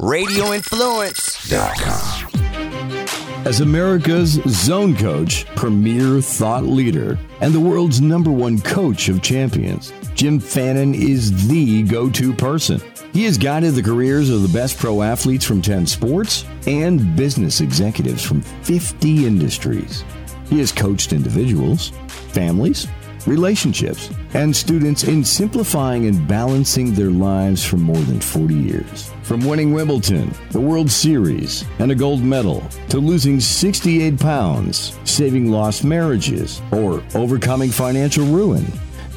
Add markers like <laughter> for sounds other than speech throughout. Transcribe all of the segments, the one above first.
RadioInfluence.com. As America's zone coach, premier thought leader, and the world's number one coach of champions, Jim Fannin is the go to person. He has guided the careers of the best pro athletes from 10 sports and business executives from 50 industries. He has coached individuals, families, relationships, and students in simplifying and balancing their lives for more than 40 years. From winning Wimbledon, the World Series, and a gold medal, to losing 68 pounds, saving lost marriages, or overcoming financial ruin.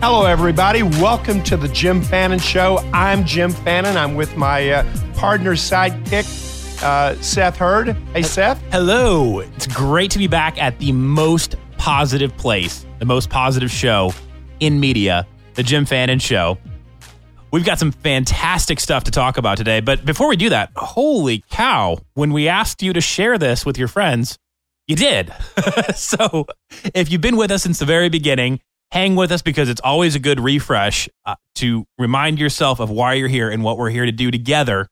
Hello, everybody. Welcome to the Jim Fannin Show. I'm Jim Fannin. I'm with my uh, partner, sidekick, uh, Seth Hurd. Hey, Seth. Hello. It's great to be back at the most positive place, the most positive show in media, the Jim Fannin Show. We've got some fantastic stuff to talk about today. But before we do that, holy cow, when we asked you to share this with your friends, you did. <laughs> so if you've been with us since the very beginning, hang with us because it's always a good refresh uh, to remind yourself of why you're here and what we're here to do together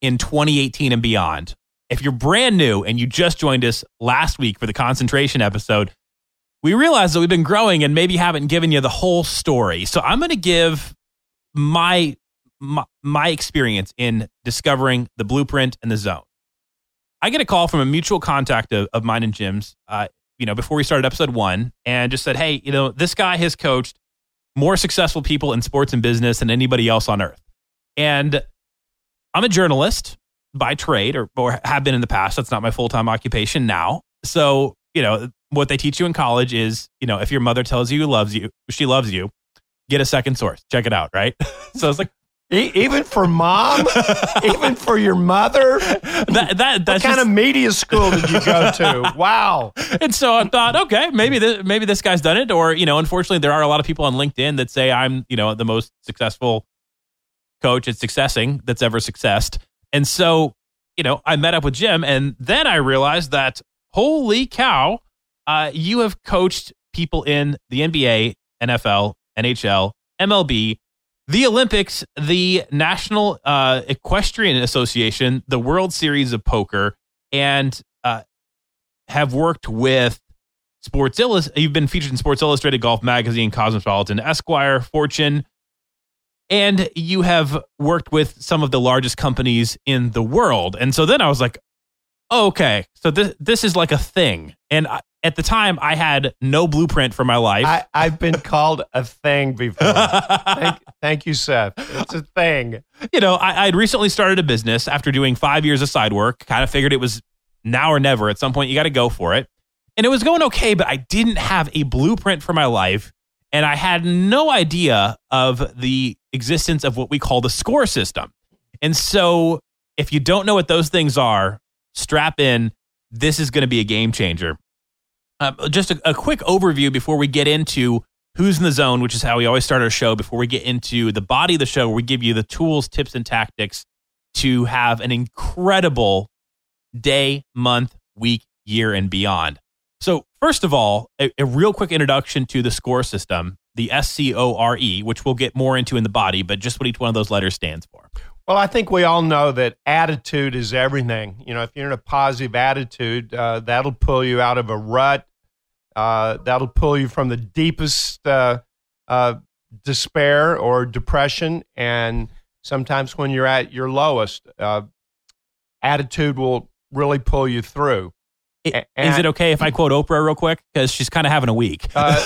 in 2018 and beyond. If you're brand new and you just joined us last week for the concentration episode, we realize that we've been growing and maybe haven't given you the whole story. So I'm going to give my, my my experience in discovering the blueprint and the zone. I get a call from a mutual contact of, of mine and Jim's. Uh, you know, before we started episode one and just said, hey, you know, this guy has coached more successful people in sports and business than anybody else on earth. And I'm a journalist by trade or, or have been in the past. That's not my full time occupation now. So, you know, what they teach you in college is, you know, if your mother tells you loves you, she loves you, get a second source. Check it out, right? <laughs> so it's like, E- even for mom, <laughs> even for your mother. that, that, that's what kind just- of media school did you go to? <laughs> Wow. and so I thought, okay, maybe this, maybe this guy's done it, or you know, unfortunately, there are a lot of people on LinkedIn that say I'm, you know, the most successful coach at successing that's ever successed. And so, you know, I met up with Jim, and then I realized that holy cow, uh, you have coached people in the NBA, NFL, NHL, MLB, the Olympics, the National uh, Equestrian Association, the World Series of Poker, and uh, have worked with Sports Illustrated. You've been featured in Sports Illustrated, Golf Magazine, Cosmopolitan, Esquire, Fortune, and you have worked with some of the largest companies in the world. And so then I was like, oh, okay, so this this is like a thing. And I, at the time, I had no blueprint for my life. I, I've been <laughs> called a thing before. thank, thank you, Seth. It's a thing. you know, I, I'd recently started a business after doing five years of side work. Kind of figured it was now or never. At some point, you got to go for it. And it was going okay, but I didn't have a blueprint for my life. And I had no idea of the existence of what we call the score system. And so, if you don't know what those things are, strap in. This is going to be a game changer. Uh, just a, a quick overview before we get into who's in the zone, which is how we always start our show. Before we get into the body of the show, where we give you the tools, tips, and tactics to have an incredible day, month, week, year, and beyond. So, first of all, a, a real quick introduction to the score system, the S C O R E, which we'll get more into in the body, but just what each one of those letters stands for. Well, I think we all know that attitude is everything. You know, if you're in a positive attitude, uh, that'll pull you out of a rut. Uh, that'll pull you from the deepest uh, uh, despair or depression. And sometimes when you're at your lowest, uh, attitude will really pull you through. I- A- Is it okay if I quote Oprah real quick? Because she's kind of having a week. Uh,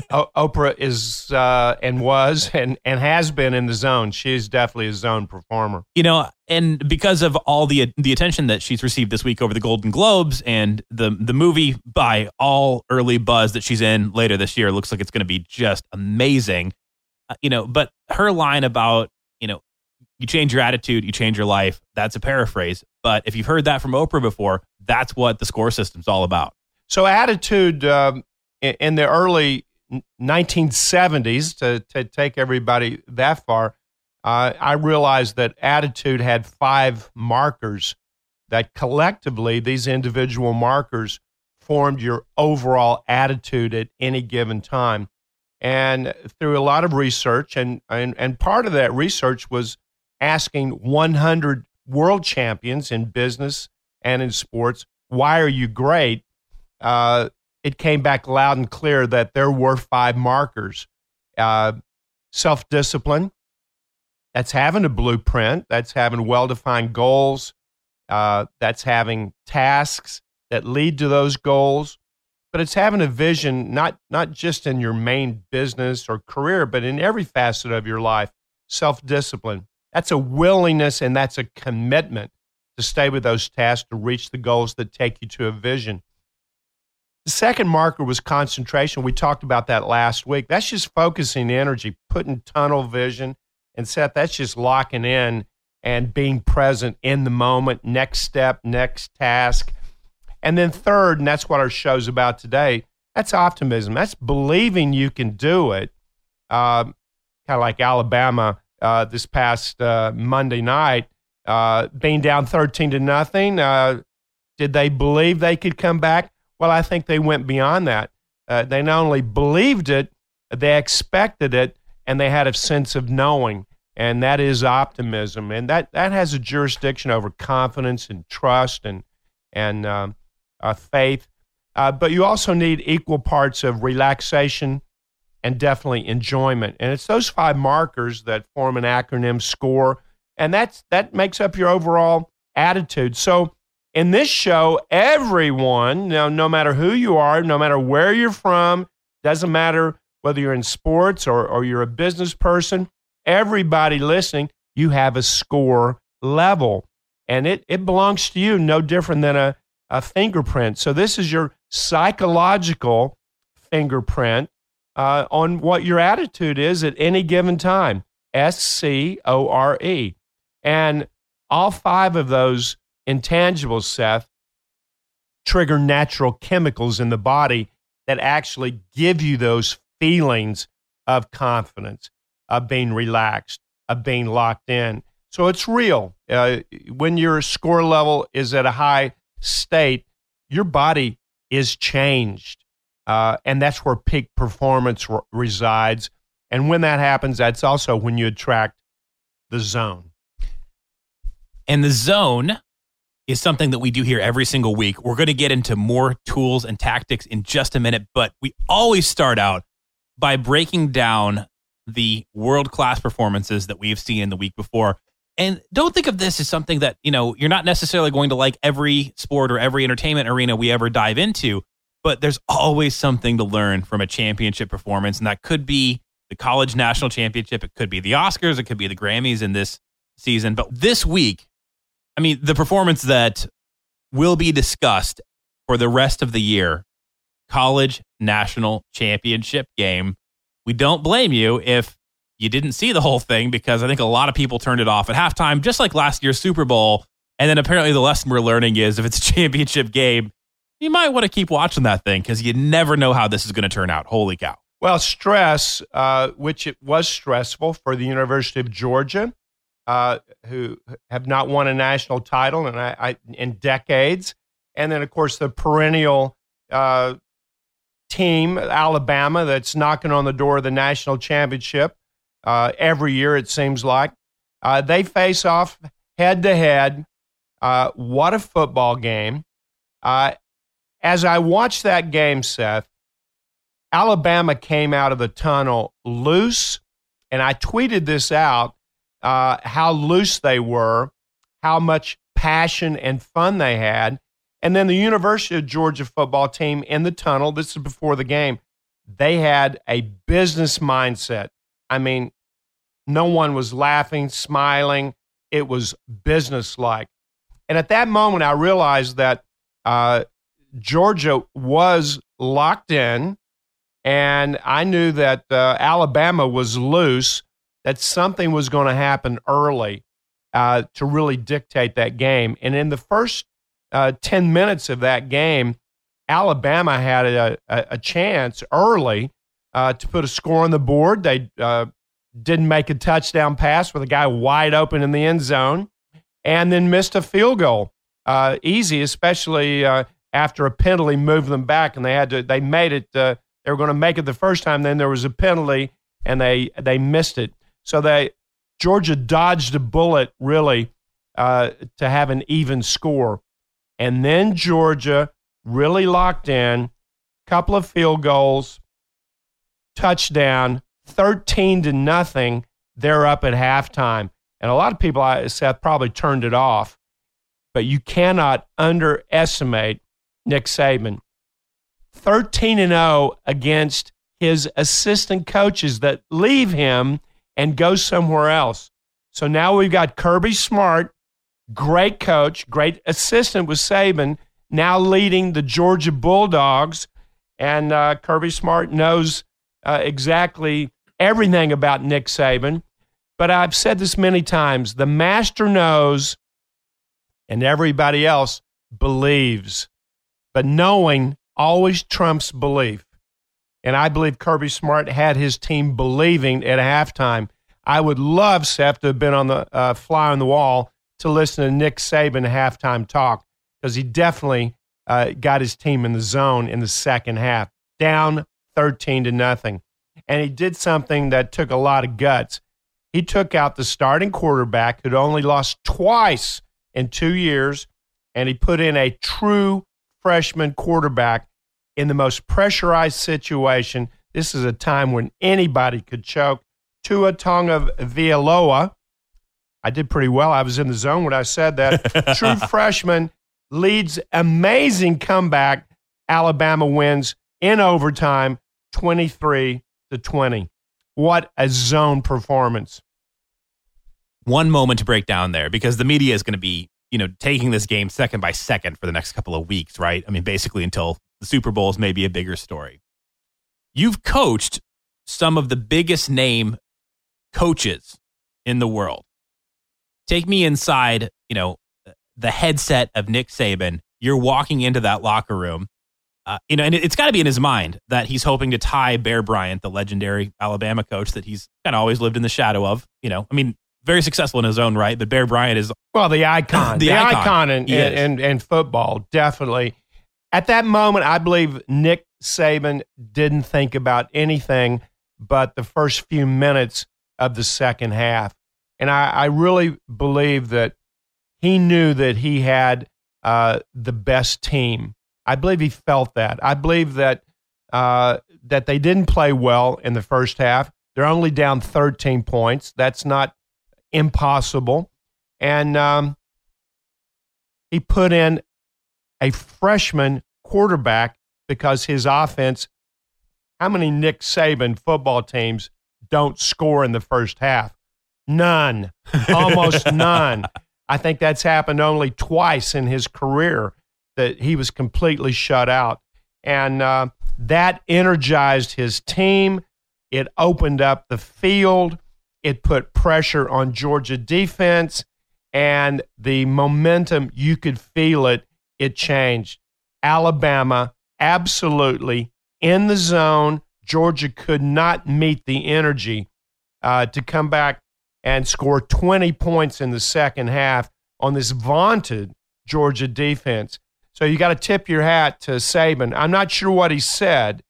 <laughs> O- Oprah is uh, and was and, and has been in the zone. She's definitely a zone performer. you know, and because of all the the attention that she's received this week over the Golden Globes and the the movie by all early buzz that she's in later this year looks like it's going to be just amazing. Uh, you know, but her line about you know you change your attitude, you change your life. That's a paraphrase, but if you've heard that from Oprah before, that's what the score system's all about. So, attitude um, in, the early 1970s, to, to take everybody that far, uh, I realized that attitude had five markers that collectively, these individual markers formed your overall attitude at any given time. And through a lot of research, and, and, and part of that research was asking 100 world champions in business and in sports, why are you great? Uh, it came back loud and clear that there were five markers uh, self discipline, that's having a blueprint, that's having well defined goals, uh, that's having tasks that lead to those goals. But it's having a vision, not, not just in your main business or career, but in every facet of your life. Self discipline. That's a willingness and that's a commitment to stay with those tasks to reach the goals that take you to a vision. The second marker was concentration. We talked about that last week. That's just focusing energy, putting tunnel vision. And Seth, that's just locking in and being present in the moment, next step, next task. And then third, and that's what our show's about today, that's optimism. That's believing you can do it. Uh, kind of like Alabama uh, this past uh, Monday night, uh, being down 13 to nothing. Uh, did they believe they could come back? Well, I think they went beyond that. Uh, they not only believed it, they expected it, and they had a sense of knowing, and that is optimism, and that that has a jurisdiction over confidence and trust and and um, uh, faith. Uh, but you also need equal parts of relaxation and definitely enjoyment, and it's those five markers that form an acronym SCORE, and that's that makes up your overall attitude. So in this show, everyone, now, no matter who you are, no matter where you're from, doesn't matter whether you're in sports or, or you're a business person, everybody listening, you have a score level. And it, it belongs to you, no different than a, a fingerprint. So, this is your psychological fingerprint uh, on what your attitude is at any given time S C O R E. And all five of those intangibles, Seth, trigger natural chemicals in the body that actually give you those feelings of confidence, of being relaxed, of being locked in. So it's real. Uh, when your score level is at a high state, your body is changed. Uh, and that's where peak performance r- resides. And when that happens, that's also when you attract the zone. And the zone is something that we do here every single week. We're going to get into more tools and tactics in just a minute, but we always start out by breaking down the world class performances that we've seen in the week before. And don't think of this as something that, you know, you're not necessarily going to like every sport or every entertainment arena we ever dive into, but there's always something to learn from a championship performance. And that could be the college national championship, it could be the Oscars, it could be the Grammys in this season. But this week, I mean, the performance that will be discussed for the rest of the year college national championship game. We don't blame you if you didn't see the whole thing because I think a lot of people turned it off at halftime, just like last year's Super Bowl. And then apparently the lesson we're learning is if it's a <laughs> championship game, you might want to keep watching that thing because you never know how this is going to turn out. Holy cow. Well, stress, uh, which it was stressful for the University of Georgia, uh, who have not won a national title in, I, in decades. And then, of course, the perennial uh, team, Alabama, that's knocking on the door of the national championship uh, every year, it seems like. Uh, they face off head to head. Uh, what a football game. as I watched that game, Seth, Alabama came out of the tunnel loose, and I tweeted this out uh, how loose they were, how much passion and fun they had. And then the University of Georgia football team in the tunnel, this is before the game, they had a business mindset. I mean, no one was laughing, smiling. It was business-like. And at that moment, I realized that uh, Georgia was locked in, and I knew that uh, Alabama was loose that something was going to happen early uh, to really dictate that game. And in the first uh, 10 minutes of that game, Alabama had a, a, a chance early uh, to put a score on the board. They uh, didn't make a touchdown pass with a guy wide open in the end zone and then missed a field goal. Uh, easy, especially uh, after a penalty moved them back, and they had to. They made it. They were going to make it the first time. Then there was a penalty, and they they missed it. So they Georgia dodged a bullet really uh, to have an even score, and then Georgia really locked in. Couple of field goals, touchdown, thirteen to nothing. They're up at halftime, and a lot of people, I Seth, probably turned it off. But you cannot underestimate Nick Saban. 13 and 0 against his assistant coaches that leave him and go somewhere else. So now we've got Kirby Smart, great coach, great assistant with Saban, now leading the Georgia Bulldogs. And uh, Kirby Smart knows uh, exactly everything about Nick Saban. But I've said this many times the master knows, and everybody else believes. But knowing always trumps belief. And I believe Kirby Smart had his team believing at halftime. I would love Seth to have been on the uh, fly on the wall to listen to Nick Saban halftime talk because he definitely uh, got his team in the zone in the second half, down 13 to nothing. And he did something that took a lot of guts. He took out the starting quarterback who'd only lost twice in two years, and he put in a true freshman quarterback in the most pressurized situation. This is a time when anybody could choke. Tua Tonga Vialoa. I did pretty well. I was in the zone when I said that. <laughs> True freshman leads amazing comeback. Alabama wins in overtime 23 to 20. What a zone performance. One moment to break down there because the media is going to be you know, taking this game second by second for the next couple of weeks, right? I mean, basically until the Super Bowl is maybe a bigger story. You've coached some of the biggest name coaches in the world. Take me inside, you know, the headset of Nick Saban. You're walking into that locker room. Uh, you know, and it's got to be in his mind that he's hoping to tie Bear Bryant, the legendary Alabama coach that he's kind of always lived in the shadow of. You know, I mean, very successful in his own right, but Bear Bryant is well the icon, <laughs> the, the icon, icon in, in, in, in, football, definitely. At that moment, I believe Nick Saban didn't think about anything but the first few minutes of the second half, and I, I really believe that he knew that he had uh, the best team. I believe he felt that. I believe that uh, that they didn't play well in the first half. They're only down 13 points. That's not impossible. And um, he put in a freshman quarterback because his offense. How many Nick Saban football teams don't score in the first half? None, <laughs> almost none. I think that's happened only twice in his career that he was completely shut out. And uh, that energized his team. It opened up the field. It put pressure on Georgia defense and the momentum, you could feel it. It changed. Alabama, absolutely in the zone. Georgia could not meet the energy uh, to come back and score 20 points in the second half on this vaunted Georgia defense. So you got to tip your hat to Saban. I'm not sure what he said,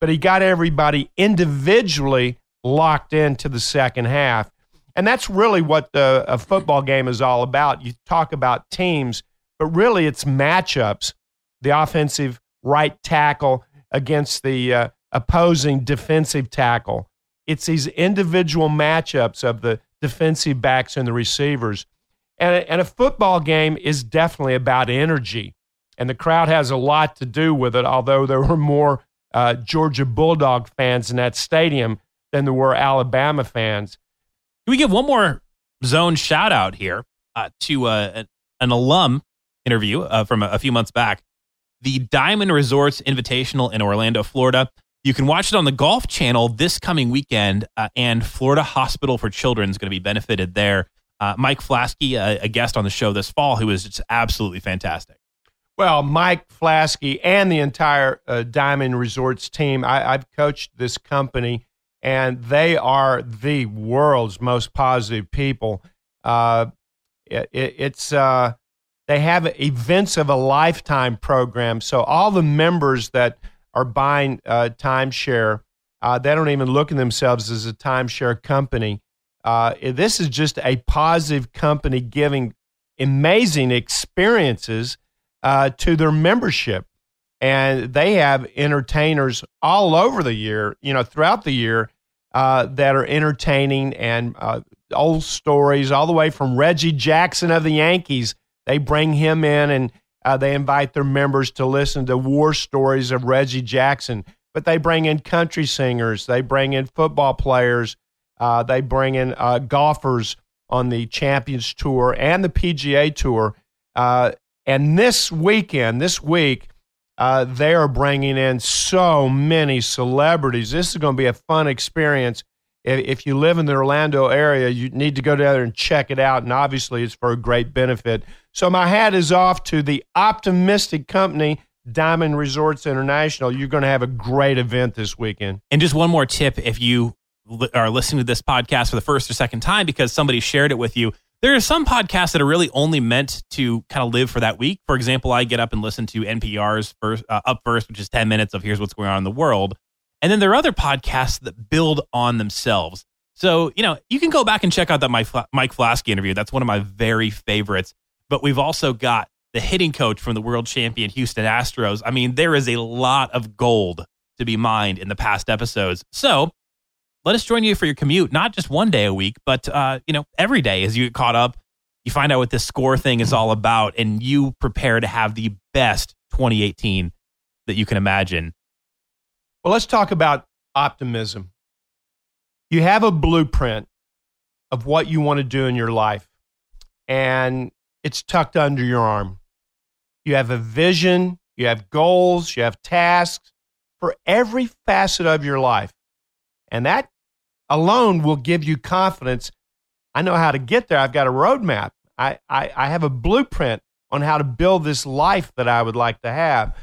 but he got everybody individually locked into the second half. And that's really what the, a football game is all about. You talk about teams, but really it's matchups. The offensive right tackle against the uh, opposing defensive tackle. It's these individual matchups of the defensive backs and the receivers. And a, and a football game is definitely about energy. And the crowd has a lot to do with it, although there were more uh, Georgia Bulldog fans in that stadium than there were Alabama fans. Can we give one more zone shout out here uh, to uh, an alum interview uh, from a, a, few months back? The Diamond Resorts Invitational in Orlando, Florida. You can watch it on the Golf Channel this coming weekend, uh, and Florida Hospital for Children is going to be benefited there. Uh, Mike Flaskey, a guest on the show this fall, who is just absolutely fantastic. Well, Mike Flaskey and the entire uh, Diamond Resorts team, I, I've coached this company, and they are the world's most positive people. Uh, it, it's uh, they have events of a lifetime program, so all the members that are buying uh, timeshare, uh, they don't even look at themselves as a timeshare company. Uh, this is just a positive company giving amazing experiences uh, to their membership. And they have entertainers all over the year, you know, throughout the year uh, that are entertaining and uh, old stories, all the way from Reggie Jackson of the Yankees. They bring him in and uh, they invite their members to listen to war stories of Reggie Jackson. But they bring in country singers, they bring in football players, uh, they bring in uh, golfers on the Champions Tour and the PGA Tour. Uh, and this weekend, this week, uh, they are bringing in so many celebrities. This is going to be a fun experience. If, if you live in the Orlando area, you need to go down there and check it out. And obviously, it's for a great benefit. So, my hat is off to the optimistic company, Diamond Resorts International. You're going to have a great event this weekend. And just one more tip if you are listening to this podcast for the first or second time because somebody shared it with you there are some podcasts that are really only meant to kind of live for that week. For example, I get up and listen to NPR's first, uh, Up First, which is 10 minutes of here's what's going on in the world. And then there are other podcasts that build on themselves. So, you know, you can go back and check out that Mike, Mike Flaskey interview. That's one of my very favorites. But we've also got the hitting coach from the world champion Houston Astros. I mean, there is a lot of gold to be mined in the past episodes. So let us join you for your commute, not just one day a week, but uh, you know, every day as you get caught up, you find out what this score thing is all about, and you prepare to have the best 2018 that you can imagine. Well, let's talk about optimism. You have a blueprint of what you want to do in your life, and it's tucked under your arm. You have a vision, you have goals, you have tasks for every facet of your life. And that alone will give you confidence. I know how to get there. I've got a roadmap. I, I, I have a blueprint on how to build this life that I would like to have.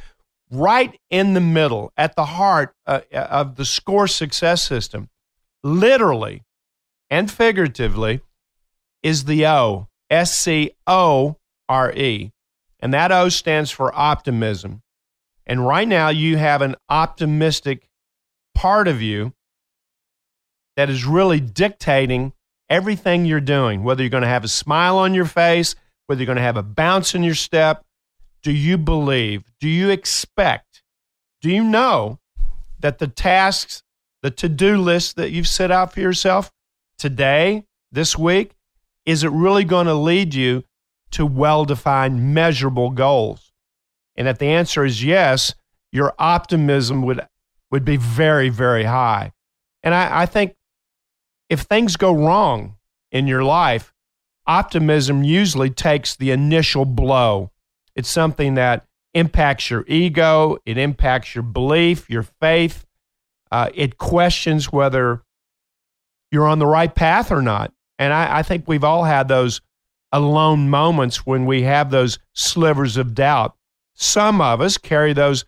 Right in the middle, at the heart uh, of the SCORE success system, literally and figuratively, is the O, S C O R E. And that O stands for optimism. And right now, you have an optimistic part of you that is really dictating everything you're doing, whether you're going to have a smile on your face, whether you're going to have a bounce in your step. Do you believe? Do you expect? Do you know that the tasks, the to do list that you've set out for yourself today, this week, is it really going to lead you to well defined, measurable goals? And if the answer is yes, your optimism would, would be very, very high. And I, I think if things go wrong in your life, optimism usually takes the initial blow. It's something that impacts your ego, it impacts your belief, your faith. Uh, it questions whether you're on the right path or not. And I, I think we've all had those alone moments when we have those slivers of doubt. Some of us carry those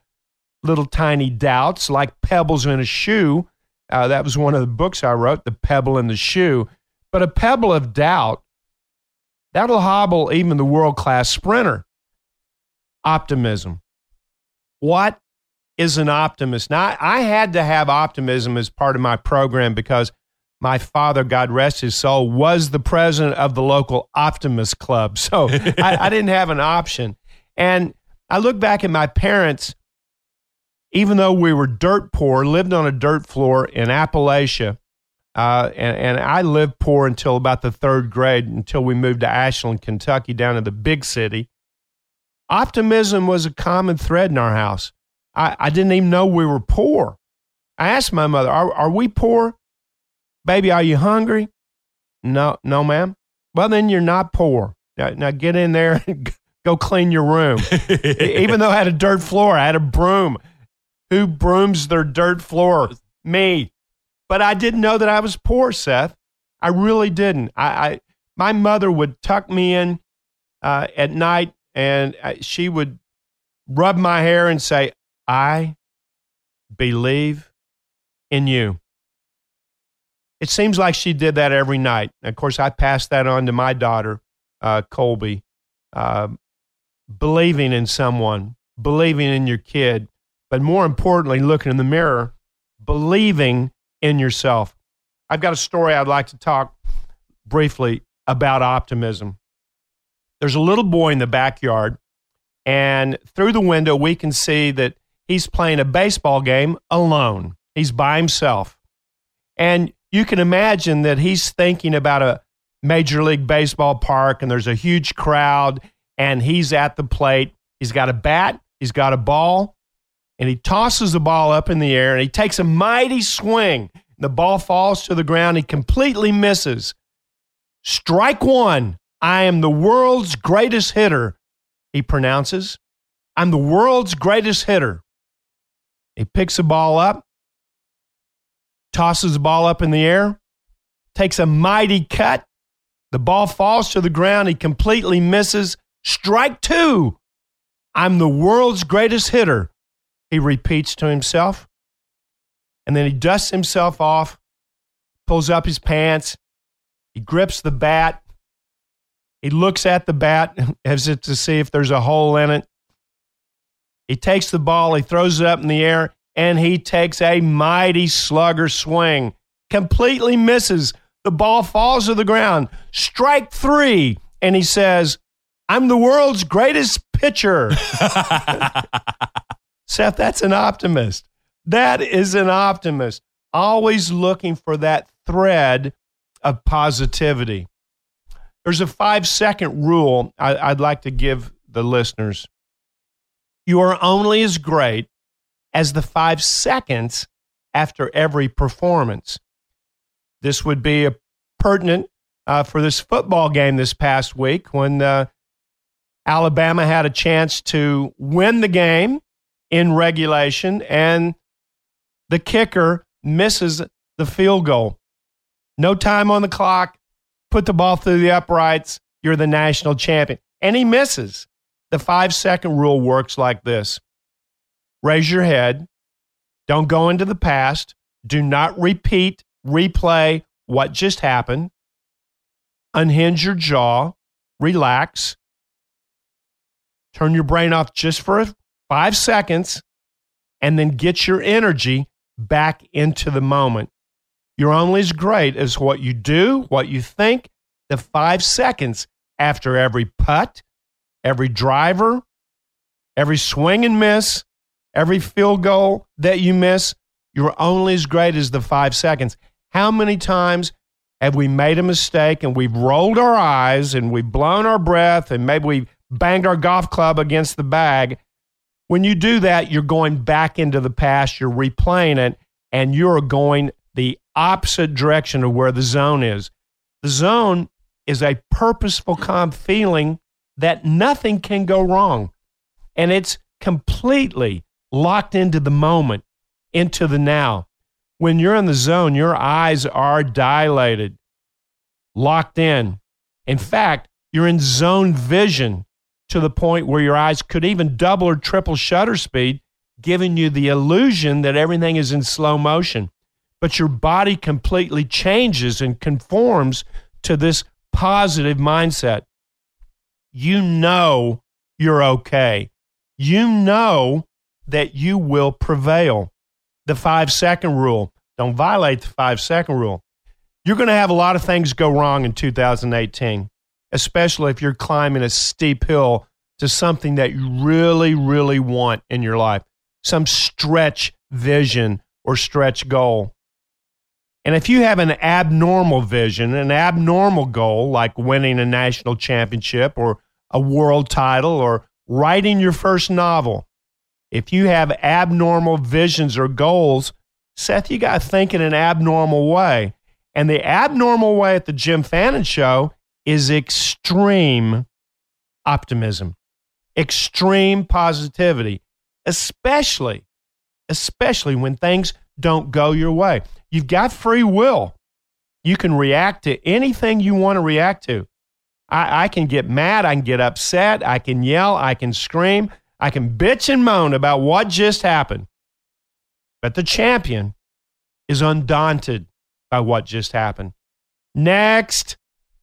little tiny doubts like pebbles in a shoe uh, that was one of the books I wrote, The Pebble in the Shoe. But a pebble of doubt, that'll hobble even the world class sprinter. Optimism. What is an optimist? Now, I had to have optimism as part of my program because my father, God rest his soul, was the president of the local Optimist Club. So <laughs> I, I didn't have an option. And I look back at my parents even though we were dirt poor, lived on a dirt floor in Appalachia, uh, and, and I lived poor until about the third grade, until we moved to Ashland, Kentucky, down to the big city. Optimism was a common thread in our house. I, I didn't even know we were poor. I asked my mother, are, are we poor? Baby, are you hungry? No, no, ma'am. Well, then you're not poor. Now, now get in there and <laughs> go clean your room. <laughs> Even though I had a dirt floor, I had a broom. Who brooms their dirt floor? Me. But I didn't know that I was poor, Seth. I really didn't. I, I my mother would tuck me in uh, at night, and uh, she would rub my hair and say, I believe in you. It seems like she did that every night. Of course, I passed that on to my daughter, uh, Colby. Uh, believing in someone, believing in your kid, but more importantly, looking in the mirror, believing in yourself. I've got a story I'd like to talk briefly about optimism. There's a little boy in the backyard, and through the window, we can see that he's playing a baseball game alone. He's by himself. And you can imagine that he's thinking about a Major League Baseball park, and there's a huge crowd, and he's at the plate. He's got a bat, he's got a ball, and he tosses the ball up in the air, and he takes a mighty swing. The ball falls to the ground. He completely misses. Strike one. I am the world's greatest hitter, he pronounces. I'm the world's greatest hitter. He picks the ball up, tosses the ball up in the air, takes a mighty cut. The ball falls to the ground. He completely misses. Strike two. I'm the world's greatest hitter, he repeats to himself. And then he dusts himself off, pulls up his pants, he grips the bat, he looks at the bat <laughs> as if to see if there's a hole in it. He takes the ball, he throws it up in the air, and he takes a mighty slugger swing. Completely misses. The ball falls to the ground. Strike three. And he says, I'm the world's greatest pitcher. <laughs> Seth, that's an optimist. That is an optimist. Always looking for that thread of positivity. There's a five second rule I, would like to give the listeners. You are only as great as the five seconds after every performance. This would be a pertinent uh, for this football game this past week when uh, Alabama had a chance to win the game in regulation and the kicker misses the field goal. No time on the clock put the ball through the uprights, you're the national champion. And he misses. The five second rule works like this raise your head, don't go into the past, do not repeat, replay what just happened, unhinge your jaw, relax, turn your brain off just for five seconds, and then get your energy back into the moment. You're only as great as what you do, what you think, the five seconds after every putt, every driver, every swing and miss, every field goal that you miss. You're only as great as the five seconds. How many times have we made a mistake and we've rolled our eyes and we've blown our breath and maybe we banged our golf club against the bag? When you do that, you're going back into the past, you're replaying it, and you're going the opposite direction of where the zone is. The zone is a purposeful, calm feeling that nothing can go wrong. And it's completely locked into the moment, into the now. When you're in the zone, your eyes are dilated, locked in. In fact, you're in zone vision to the point where your eyes could even double or triple shutter speed, giving you the illusion that everything is in slow motion but your body completely changes and conforms to this positive mindset. You know you're okay. You know that you will prevail. The five second rule. Don't violate the five second rule. You're going to have a lot of things go wrong in 2018, especially if you're climbing a steep hill to something that you really, really want in your life, some stretch vision or stretch goal. And if you have an abnormal vision, an abnormal goal like winning a national championship or a world title or writing your first novel, if you have abnormal visions or goals, Seth, you got to think in an abnormal way. And the abnormal way at the Jim Fannin show is extreme optimism, extreme positivity, especially, especially when things don't go your way. You've got free will. You can react to anything you want to react to. I, I, can get mad. I can get upset. I can yell. I can scream. I can bitch and moan about what just happened. But the champion is undaunted by what just happened. Next,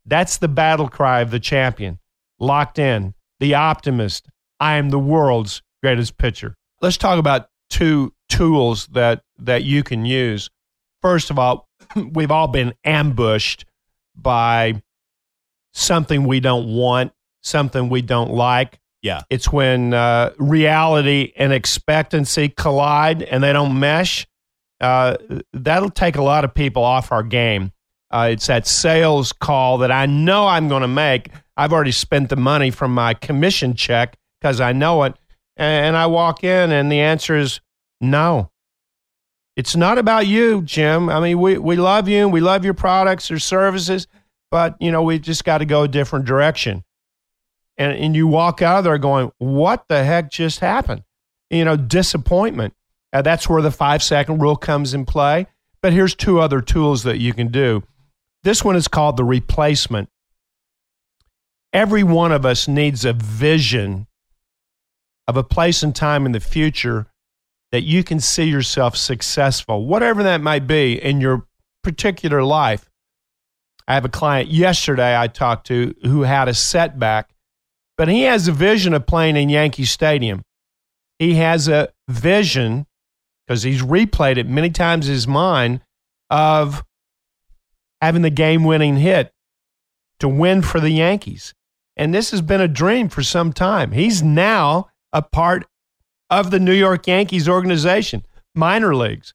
that's the battle cry of the champion. Locked in, the optimist. I am the world's greatest pitcher. Let's talk about two tools that that you can use. First of all, <clears throat> we've all been ambushed by something we don't want, something we don't like. Yeah. It's when uh, reality and expectancy collide and they don't mesh. Uh, that'll take a lot of people off our game. Uh, it's that sales call that I know I'm going to make. I've already spent the money from my commission check because I know it. And I walk in, and the answer is no. It's not about you, Jim. I mean, we, we love you and we love your products or services, but, you know, we just got to go a different direction. And, and you walk out of there going, what the heck just happened? You know, disappointment. Uh, that's where the five second rule comes in play. But here's two other tools that you can do. This one is called the replacement. Every one of us needs a vision of a place and time in the future that you can see yourself successful, whatever that might be in your particular life. I have a client yesterday I talked to who had a setback, but he has a vision of playing in Yankee Stadium. He has a vision because he's replayed it many times in his mind of having the game winning hit to win for the Yankees. And this has been a dream for some time. He's now a part of the New York Yankees organization, minor leagues.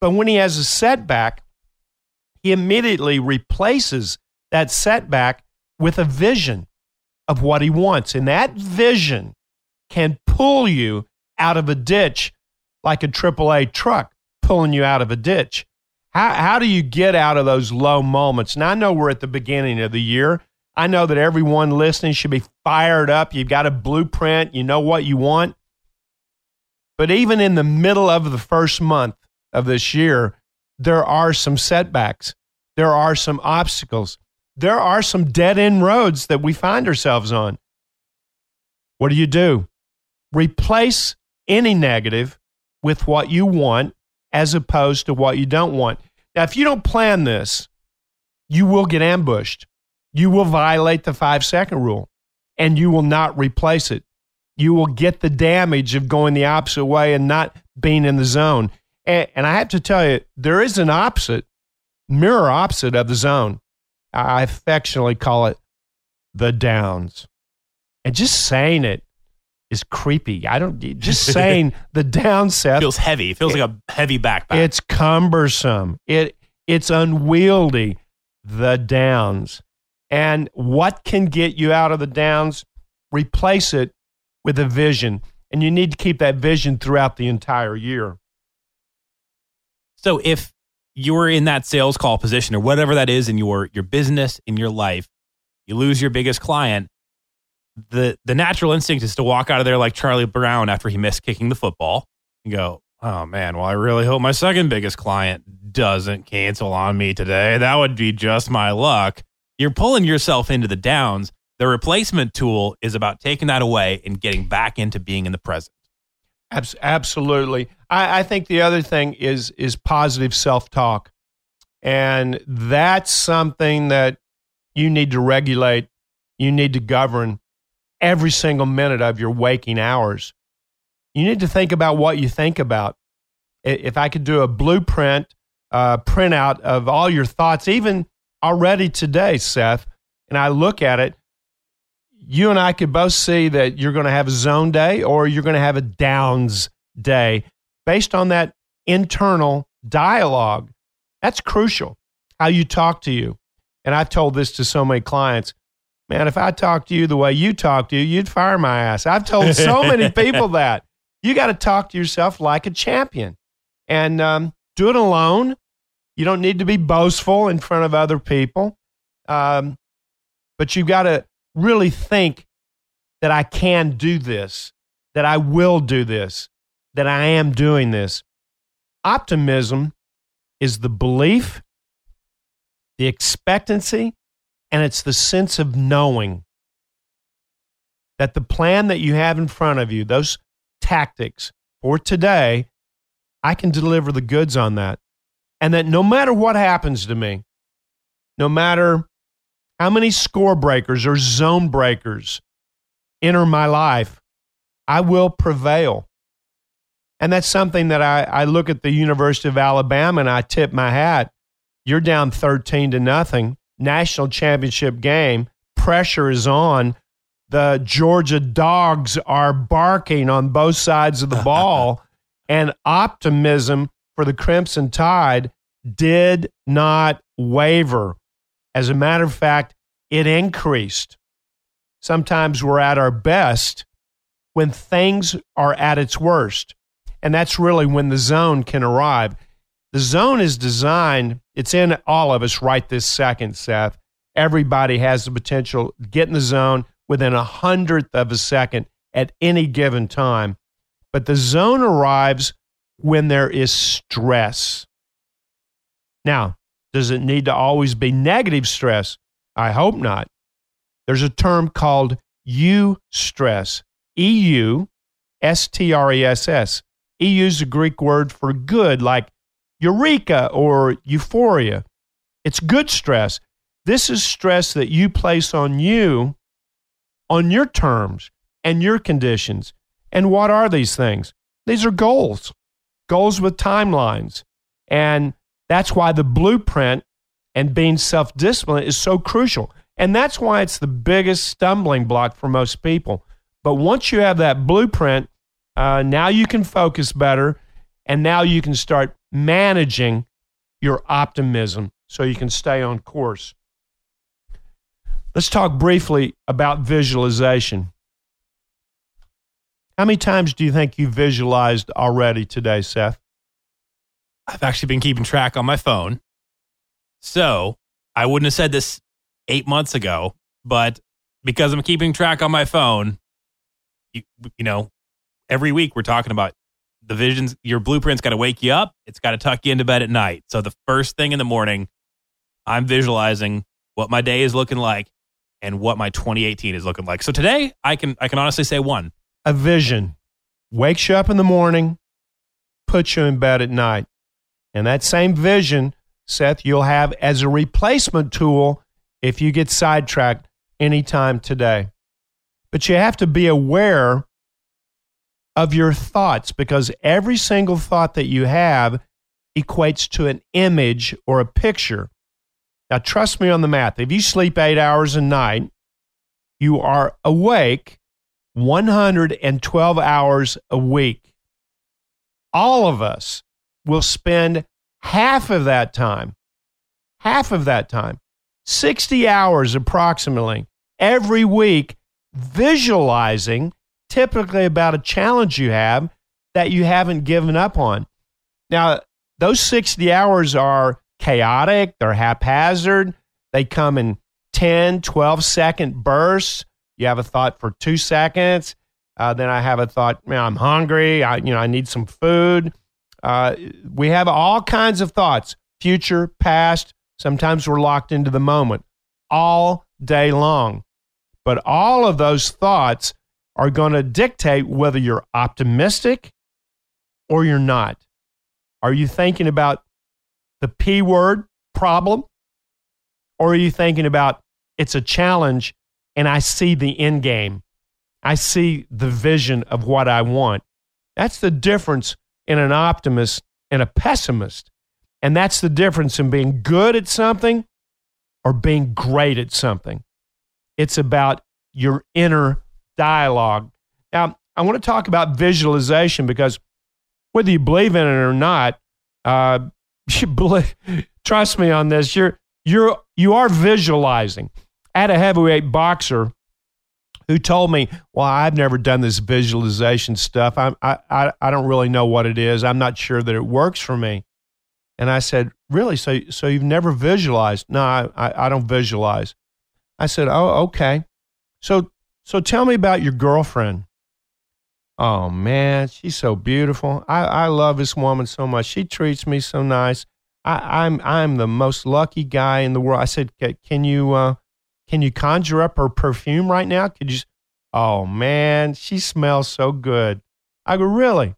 But when he has a setback, he immediately replaces that setback with a vision of what he wants. And that vision can pull you out of a ditch like a AAA truck pulling you out of a ditch. How, how do you get out of those low moments? And I know we're at the beginning of the year. I know that everyone listening should be fired up. You've got a blueprint, you know what you want. But even in the middle of the first month of this year, there are some setbacks. There are some obstacles. There are some dead end roads that we find ourselves on. What do you do? Replace any negative with what you want as opposed to what you don't want. Now, if you don't plan this, you will get ambushed. You will violate the five second rule and you will not replace it you will get the damage of going the opposite way and not being in the zone. And, and I have to tell you, there is an opposite, mirror opposite of the zone. I affectionately call it the downs. And just saying it is creepy. I don't just <laughs> saying the down Seth feels heavy. It feels it, like a heavy backpack. It's cumbersome. It it's unwieldy. The downs. And what can get you out of the downs? Replace it with a vision. And you need to keep that vision throughout the entire year. So if you're in that sales call position or whatever that is in your your business in your life, you lose your biggest client, the the natural instinct is to walk out of there like Charlie Brown after he missed kicking the football and go, "Oh man, well I really hope my second biggest client doesn't cancel on me today. That would be just my luck." You're pulling yourself into the downs the replacement tool is about taking that away and getting back into being in the present. Absolutely. I, I think the other thing is is positive self talk, and that's something that you need to regulate. You need to govern every single minute of your waking hours. You need to think about what you think about. If I could do a blueprint, uh, printout of all your thoughts, even already today, Seth, and I look at it, you and I could both see that you're going to have a zone day or you're going to have a downs day based on that internal dialogue. That's crucial, how you talk to you. And I've told this to so many clients. Man, if I talked to you the way you talk to you, you'd fire my ass. I've told so many <laughs> people that. You got to talk to yourself like a champion and um, do it alone. You don't need to be boastful in front of other people. Um, but you've got to really think that I can do this, that I will do this, that I am doing this. Optimism is the belief, the expectancy, and it's the sense of knowing that the plan that you have in front of you, those tactics for today, I can deliver the goods on that. And that no matter what happens to me, no matter how many score breakers or zone breakers enter my life, I will prevail. And that's something that I, I look at the University of Alabama and I tip my hat. You're down 13 to nothing, national championship game, pressure is on. The Georgia dogs are barking on both sides of the <laughs> ball, and optimism for the Crimson Tide did not waver. As a matter of fact, it increased. Sometimes we're at our best when things are at its worst. And that's really when the zone can arrive. The zone is designed, it's in all of us right this second, Seth. Everybody has the potential to get in the zone within a hundredth of a second at any given time. But the zone arrives when there is stress. Now, does it need to always be negative stress? I hope not. There's a term called eustress. E U S T R E S S. EU used a Greek word for good, like eureka or euphoria. It's good stress. This is stress that you place on you on your terms and your conditions. And what are these things? These are goals, goals with timelines. And that's why the blueprint and being self disciplined is so crucial. And that's why it's the biggest stumbling block for most people. But once you have that blueprint, uh, now you can focus better. And now you can start managing your optimism so you can stay on course. Let's talk briefly about visualization. How many times do you think you visualized already today, Seth? I've actually been keeping track on my phone. So I wouldn't have said this eight months ago, but because I'm keeping track on my phone, you, you know, every week we're talking about the visions. Your blueprint's got to wake you up. It's got to tuck you into bed at night. So the first thing in the morning, I'm visualizing what my day is looking like and what my 2018 is looking like. So today, I can I can honestly say one. A vision wakes you up in the morning, puts you in bed at night. And that same vision, Seth, you'll have as a replacement tool if you get sidetracked anytime today. But you have to be aware of your thoughts because every single thought that you have equates to an image or a picture. Now, trust me on the math. If you sleep eight hours a night, you are awake 112 hours a week. All of us will spend half of that time, half of that time, 60 hours approximately every week visualizing typically about a challenge you have that you haven't given up on. Now, those 60 hours are chaotic, they're haphazard, they come in 10, 12 second bursts. You have a thought for two seconds. Uh, then I have a thought, man, I'm hungry. I, you know, I need some food. Uh, we have all kinds of thoughts, future, past. Sometimes we're locked into the moment all day long. But all of those thoughts are going to dictate whether you're optimistic or you're not. Are you thinking about the P word problem? Or are you thinking about it's a challenge and I see the end game? I see the vision of what I want. That's the difference in an optimist and a pessimist. And that's the difference in being good at something or being great at something. It's about your inner dialogue. Now, I want to talk about visualization because whether you believe in it or not, uh, <laughs> you believe, trust me on this. You're you're you are visualizing. I had a heavyweight boxer who told me, "Well, I've never done this visualization stuff. I I I don't really know what it is. I'm not sure that it works for me." And I said, "Really? So so you've never visualized?" No, I I, I don't visualize. I said, "Oh, okay. So so tell me about your girlfriend." Oh man, she's so beautiful. I, I love this woman so much. She treats me so nice. I, I'm I'm the most lucky guy in the world. I said, can you uh, can you conjure up her perfume right now? Could you Oh man, she smells so good. I go, Really?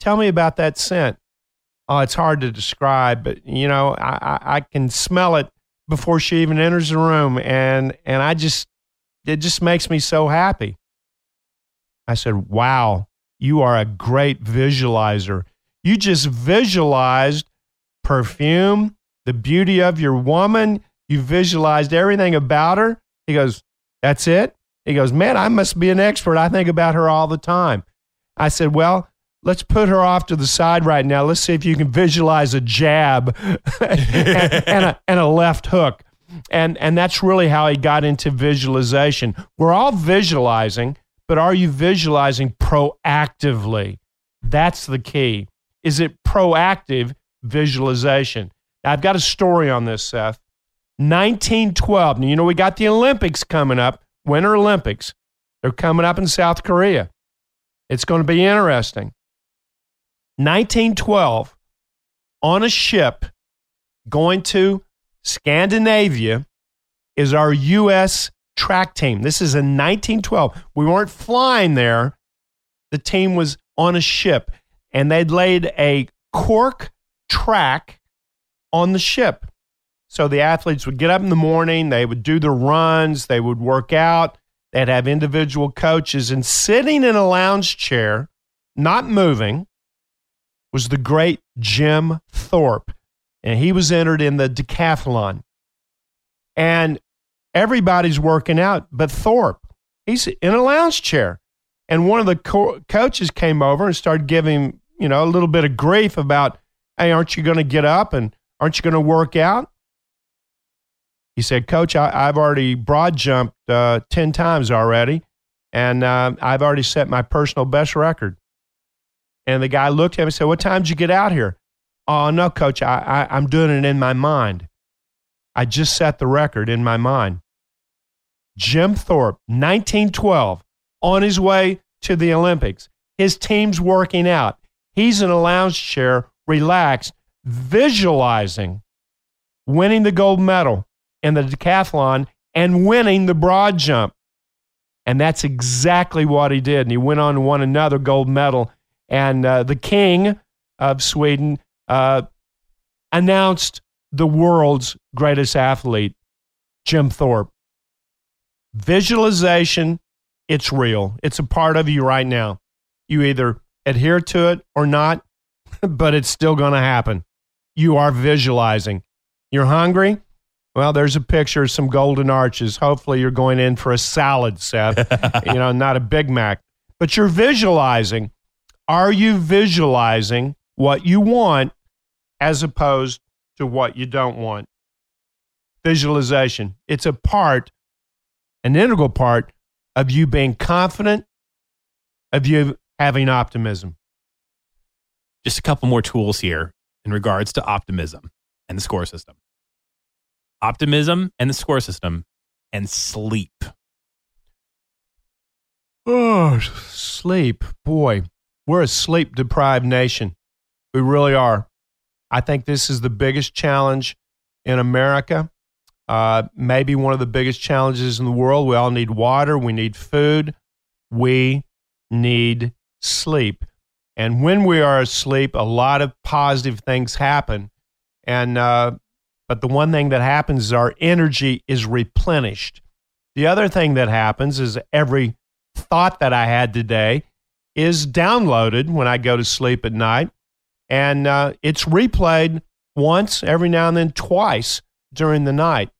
Tell me about that scent. Oh, it's hard to describe, but you know, I, I, I can smell it before she even enters the room and and I just it just makes me so happy. I said, Wow, you are a great visualizer. You just visualized perfume, the beauty of your woman. You visualized everything about her. He goes, That's it? He goes, Man, I must be an expert. I think about her all the time. I said, Well, let's put her off to the side right now. Let's see if you can visualize a jab <laughs> and, and, a, and a left hook. And, and that's really how he got into visualization. We're all visualizing, but are you visualizing proactively? That's the key. Is it proactive visualization? Now, I've got a story on this, Seth. 1912. Now, you know, we got the Olympics coming up, Winter Olympics. They're coming up in South Korea. It's going to be interesting. 1912, on a ship going to Scandinavia, is our U.S. track team. This is in 1912. We weren't flying there. The team was on a ship, and they'd laid a cork track on the ship. So the athletes would get up in the morning, they would do their runs, they would work out, they'd have individual coaches, and sitting in a lounge chair, not moving, was the great Jim Thorpe. And he was entered in the decathlon. And everybody's working out, but Thorpe, he's in a lounge chair. And one of the co- coaches came over and started giving, you know, a little bit of grief about, hey, aren't you going to get up and aren't you going to work out? He said, Coach, I, have already broad jumped uh, 10 times already, and uh, I've already set my personal best record. And the guy looked at him and said, What time did you get out here? Oh, no, coach, I, I, I'm doing it in my mind. I just set the record in my mind. Jim Thorpe, 1912, on his way to the Olympics. His team's working out. He's in a lounge chair, relaxed, visualizing winning the gold medal in the decathlon and winning the broad jump. And that's exactly what he did. And he went on to win another gold medal and uh, the king of Sweden uh, announced the world's greatest athlete, Jim Thorpe. Visualization, it's real. It's a part of you right now. You either adhere to it or not, <laughs> but it's still going to happen. You are visualizing. You're hungry? Well, there's a picture of some golden arches. Hopefully, you're going in for a salad, Seth. <laughs> you know, not a Big Mac. But you're visualizing. Are you visualizing what you want as opposed to what you don't want? Visualization. It's a part, an integral part of you being confident, of you having optimism. Just a couple more tools here in regards to optimism and the score system. Optimism and the score system and sleep. Oh, sleep. Boy, we're a sleep deprived nation. We really are. I think this is the biggest challenge in America. Uh, maybe one of the biggest challenges in the world. We all need water. We need food. We need sleep. And when we are asleep, a lot of positive things happen. And uh, but the one thing that happens is our energy is replenished. The other thing that happens is every thought that I had today is downloaded when I go to sleep at night, and uh, it's replayed once, every now and then twice during the night.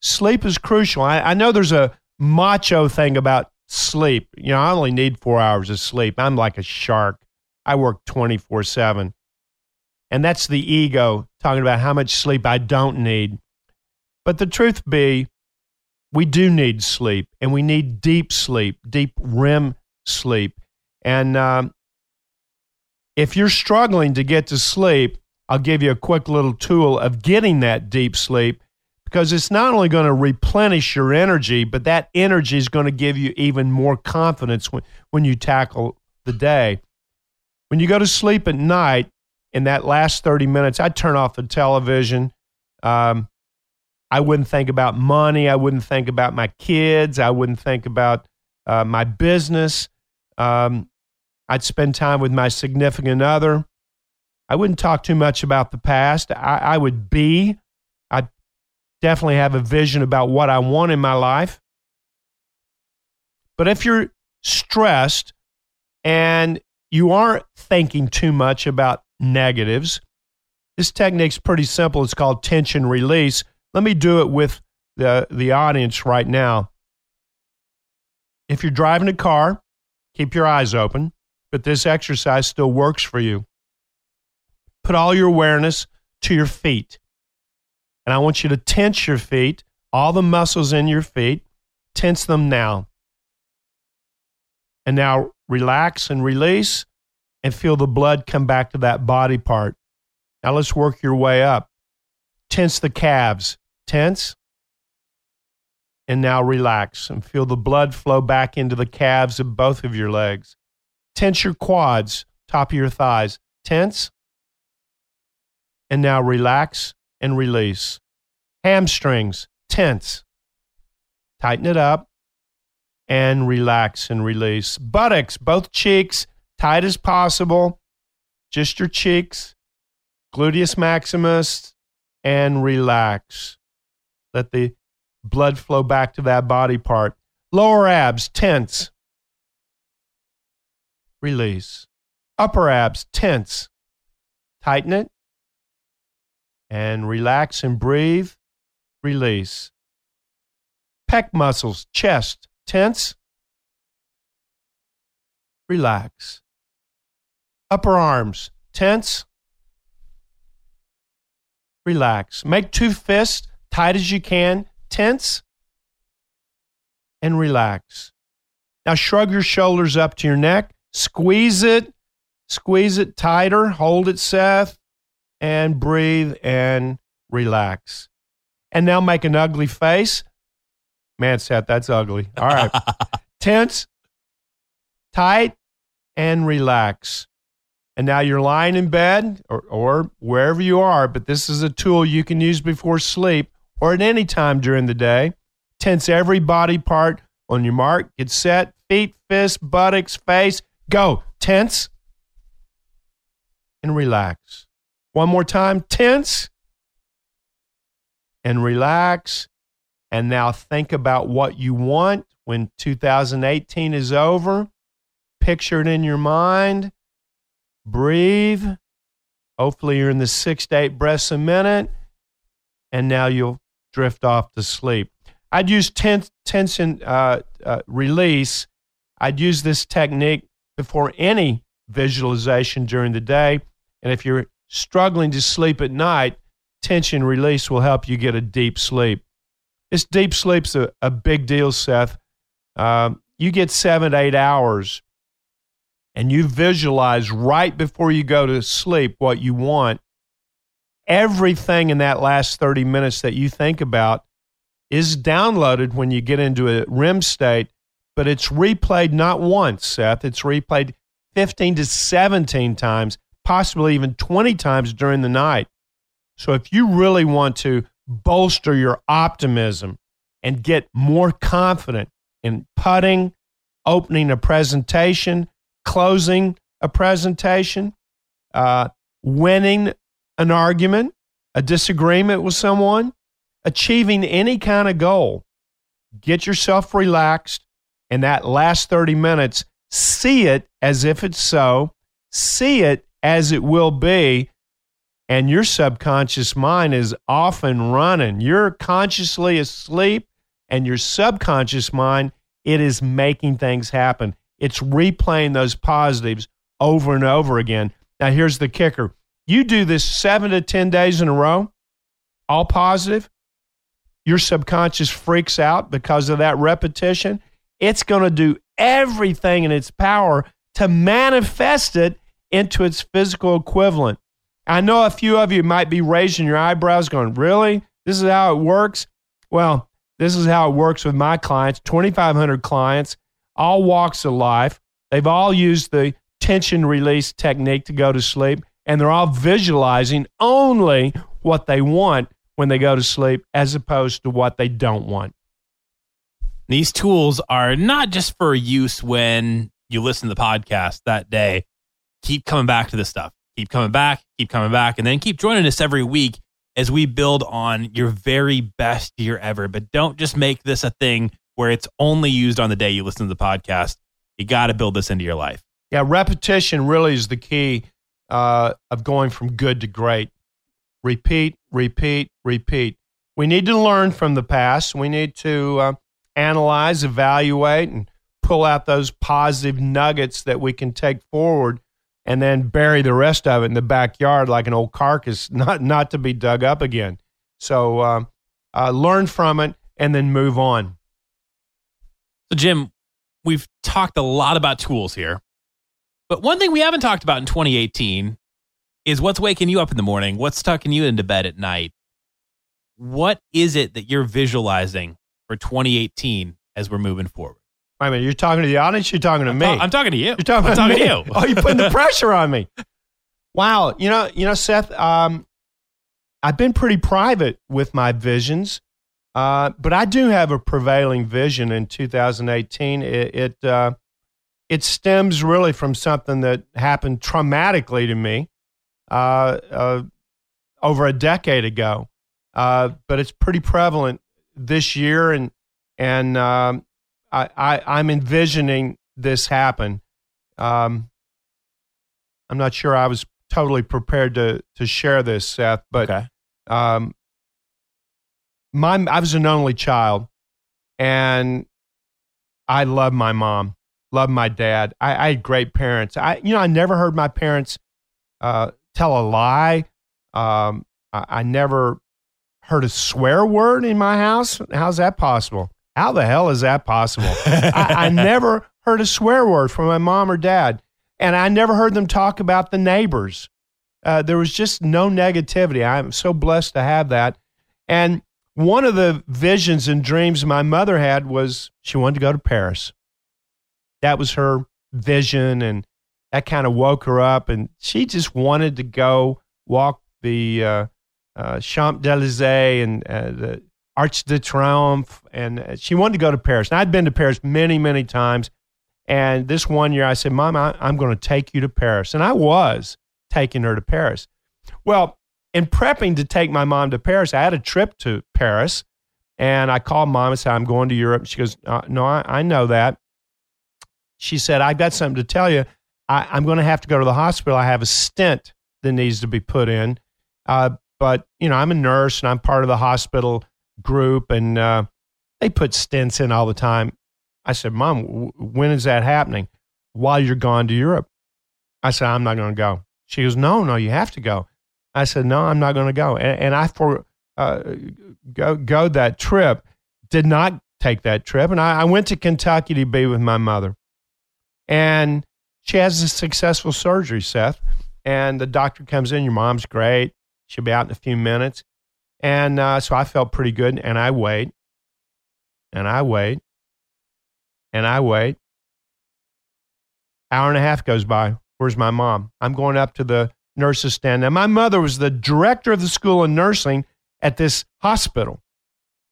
Sleep is crucial. I, I know there's a macho thing about sleep. You know, I only need four hours of sleep. I'm like a shark. I work 24 7. And that's the ego talking about how much sleep I don't need. But the truth be, we do need sleep, and we need deep sleep, deep REM sleep. And um, if you're struggling to get to sleep, I'll give you a quick little tool of getting that deep sleep because it's not only going to replenish your energy, but that energy is going to give you even more confidence when, when you tackle the day. When you go to sleep at night, in that last 30 minutes, I'd turn off the television. Um, I wouldn't think about money. I wouldn't think about my kids. I wouldn't think about uh, my business. Um, I'd spend time with my significant other. I wouldn't talk too much about the past. I, I would be. I definitely have a vision about what I want in my life. But if you're stressed and you aren't thinking too much about negatives, this technique's pretty simple. It's called tension release. Let me do it with the, the audience right now. If you're driving a car, keep your eyes open, but this exercise still works for you. Put all your awareness to your feet. And I want you to tense your feet, all the muscles in your feet, tense them now. And now relax and release and feel the blood come back to that body part. Now let's work your way up. Tense the calves. Tense. And now relax and feel the blood flow back into the calves of both of your legs. Tense your quads, top of your thighs. Tense. And now relax and release. Hamstrings, tense. Tighten it up and relax and release. Buttocks, both cheeks, tight as possible. Just your cheeks. Gluteus maximus and relax. Let the blood flow back to that body part. Lower abs, tense. Release. Upper abs, tense. Tighten it. And relax and breathe. Release. Pec muscles, chest, tense. Relax. Upper arms, tense. Relax. Make two fists tight as you can tense and relax. Now shrug your shoulders up to your neck, squeeze it, squeeze it tighter, hold it, Seth, and breathe and relax. And now make an ugly face. Man, Seth, that's ugly. All right. <laughs> tense, tight, and relax. And now you're lying in bed or, or wherever you are, but this is a tool you can use before sleep or at any time during the day. Tense every body part on your mark. Get set. Feet, fists, buttocks, face. Go. Tense and relax. One more time. Tense and relax. And now think about what you want when 2018 is over. Picture it in your mind. Breathe. Hopefully, you're in the six to eight breaths a minute. And now you'll drift off to sleep. I'd use tens- tension uh, uh, release. I'd use this technique before any visualization during the day. And if you're struggling to sleep at night, tension release will help you get a deep sleep. This deep sleep's a, a big deal, Seth. Um, you get seven to eight hours and you visualize right before you go to sleep what you want everything in that last 30 minutes that you think about is downloaded when you get into a REM state, but it's replayed not once, Seth. It's replayed 15 to 17 times, possibly even 20 times during the night. So if you really want to bolster your optimism and get more confident in putting, opening a presentation, closing a presentation, uh, winning an argument, a disagreement with someone, achieving any kind of goal, get yourself relaxed. And that last 30 minutes, see it as if it's so, see it as it will be. And your subconscious mind is often running. You're consciously asleep, and your subconscious mind, it is making things happen. It's replaying those positives over and over again. Now, here's the kicker you do this seven to 10 days in a row, all positive, your subconscious freaks out because of that repetition. It's going to do everything in its power to manifest it into its physical equivalent. I know a few of you might be raising your eyebrows, going, Really? This is how it works? Well, this is how it works with my clients 2,500 clients, all walks of life. They've all used the tension release technique to go to sleep and they're all visualizing only what they want when they go to sleep as opposed to what they don't want. These tools are not just for use when you listen to the podcast that day. Keep coming back to this stuff. Keep coming back, keep coming back, and then keep joining us every week as we build on your very best year ever. But don't just make this a thing where it's only used on the day you listen to the podcast. You got to build this into your life. Yeah, repetition really is the key uh, of going from good to great. Repeat, repeat, repeat. We need to learn from the past. We need to uh, analyze, evaluate, and pull out those positive nuggets that we can take forward and then bury the rest of it in the backyard like an old carcass, <laughs> not, not to be dug up again. So uh, uh, learn from it and then move on. So, Jim, we've talked a lot about tools here, but one thing we haven't talked about in 2018 is what's waking you up in the morning, what's tucking you into bed at night. What is it that you're visualizing for 2018 as we're moving forward? Wait a minute, you're talking to the audience. You're talking to I'm me. ta- I'm talking to you. You're talking, I'm talking to to you. oh, you're putting the pressure on me. Wow. You know, you know, Seth. Um, I've been pretty private with my visions, uh, but I do have a prevailing vision in 2018. It it, uh, it stems really from something that happened traumatically to me uh, uh, over a decade ago, uh, but it's pretty prevalent this year, and and um, I, I I'm envisioning this happen. Um, I'm not sure I was totally prepared to to share this, Seth, but okay. um, my I was an only child, and I love my mom, love my dad. I, I had great parents. I you know I never heard my parents uh, tell a lie. Um, I, I never heard a swear word in my house. How's that possible? How the hell is that possible? <laughs> I, I never heard a swear word from my mom or dad, and I never heard them talk about the neighbors. Uh, there was just no negativity. I'm so blessed to have that. And one of the visions and dreams my mother had was she wanted to go to Paris. That was her vision, and that kind of woke her up. And she just wanted to go walk the uh, uh, Champs Elysees and uh, the Arc de Triomphe, and uh, she wanted to go to Paris. And I'd been to Paris many, many times. And this one year, I said, "Mom, I, I'm going to take you to Paris," and I was taking her to Paris. Well, in prepping to take my mom to Paris, I had a trip to Paris, and I called mom and said, "I'm going to Europe." She goes, uh, "No, I, I know that." She said, "I've got something to tell you. I, I'm going to have to go to the hospital. I have a stent that needs to be put in, uh, but you know, I'm a nurse and I'm part of the hospital group, and uh, they put stents in all the time." I said, "Mom, w- when is that happening?" While you're gone to Europe. I said, "I'm not going to go." She goes, "No, no, you have to go." I said, "No, I'm not going to go." And, and I for uh, go go that trip. Did not take that trip, and I, I went to Kentucky to be with my mother. And she has a successful surgery, Seth. And the doctor comes in. Your mom's great. She'll be out in a few minutes. And uh, so I felt pretty good. And I wait, and I wait, and I wait. Hour and a half goes by. Where's my mom? I'm going up to the nurses stand. Now, my mother was the director of the school of nursing at this hospital.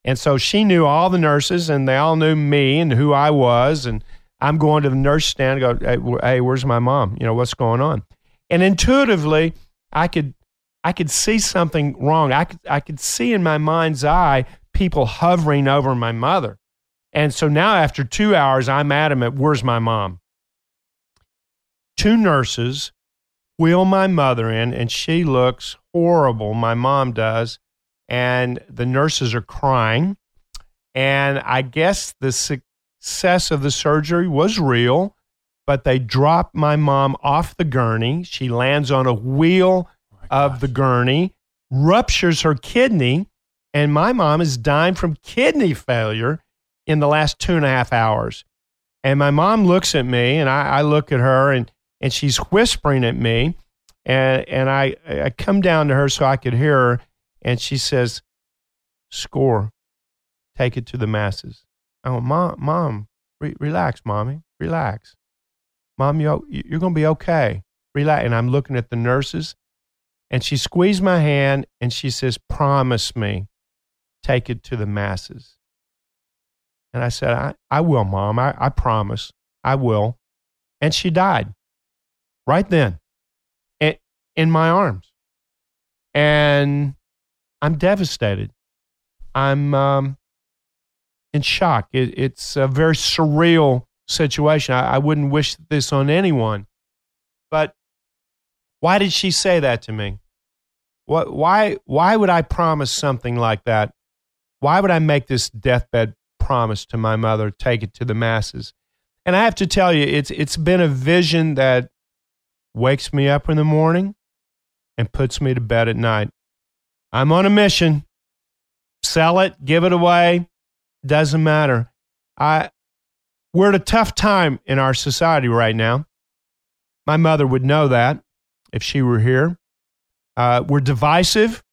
And so she knew all the nurses and they all knew me and who I was. And I'm going to the nurse stand and go, hey, where's my mom? You know, what's going on? And intuitively, I could I could see something wrong. I could I could see in my mind's eye people hovering over my mother. And so now after two hours, I'm adamant, where's my mom? Two nurses wheel my mother in, and she looks horrible. My mom does. And the nurses are crying. And I guess the success of the surgery was real, but they drop my mom off the gurney. She lands on a wheel of the gurney, ruptures her kidney, and my mom is dying from kidney failure in the last two and a half hours. And my mom looks at me, and I, I look at her, and, and she's whispering at me. And, and I, I come down to her so I could hear her, and she says, Score, take it to the masses. I went, Mom, Mom, re- relax, Mommy, relax. Mom, you, you're going to be okay. Relax. And I'm looking at the nurses, and she squeezed my hand and she says, Promise me, take it to the masses. And I said, I, I will, mom. I, I promise. I will. And she died right then in, in my arms. And I'm devastated. I'm um, in shock. It, it's a very surreal situation. I, I wouldn't wish this on anyone. But why did she say that to me? What, why, why would I promise something like that? Why would I make this deathbed promise to my mother, take it to the masses? And I have to tell you, it's, it's been a vision that wakes me up in the morning and puts me to bed at night. I'm on a mission. Sell it, give it away, doesn't matter. I, we're at a tough time in our society right now. My mother would know that if she were here. Uh, we're divisive.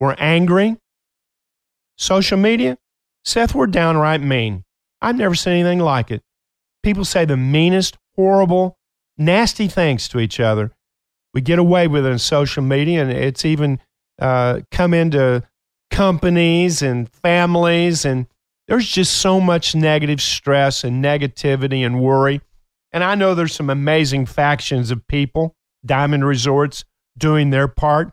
We're angry. Social media, Seth, we're downright mean. I've never seen anything like it. People say the meanest, horrible, nasty things to each other. We get away with it in social media, and it's even uh, come into companies and families, and there's just so much negative stress and negativity and worry. And I know there's some amazing factions of people, Diamond Resorts, doing their part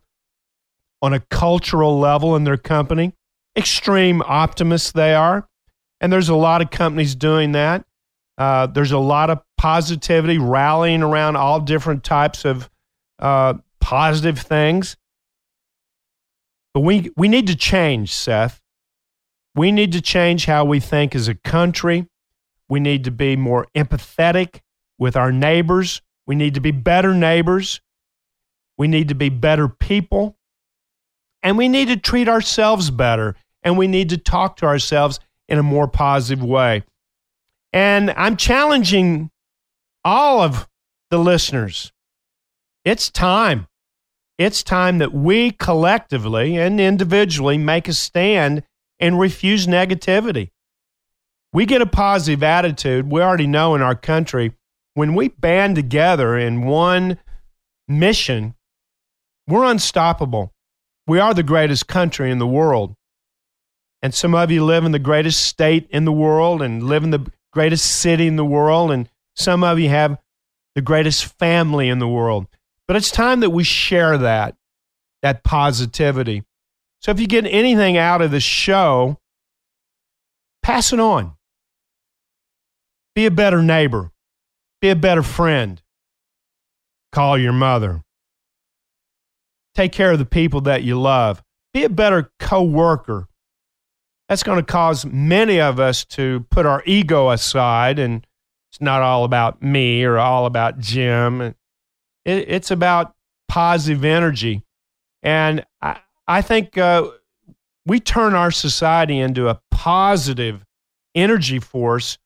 on a cultural level in their company. Extreme optimists they are. And there's a lot of companies doing that. Uh, there's a lot of positivity rallying around all different types of uh, positive things. But we, we need to change, Seth. We need to change how we think as a country. We need to be more empathetic with our neighbors. We need to be better neighbors. We need to be better people. And we need to treat ourselves better. And we need to talk to ourselves in a more positive way. And I'm challenging all of the listeners. It's time. It's time that we collectively and individually make a stand and refuse negativity. We get a positive attitude. We already know in our country when we band together in one mission, we're unstoppable. We are the greatest country in the world. And some of you live in the greatest state in the world and live in the greatest city in the world. And some of you have the greatest family in the world. But it's time that we share that, that positivity. So if you get anything out of the show, pass it on. Be a better neighbor. Be a better friend. Call your mother. Take care of the people that you love. Be a better coworker. That's going to cause many of us to put our ego aside, and it's not all about me or all about Jim. It, it's about positive energy, and I, I think uh, we turn our society into a positive energy force.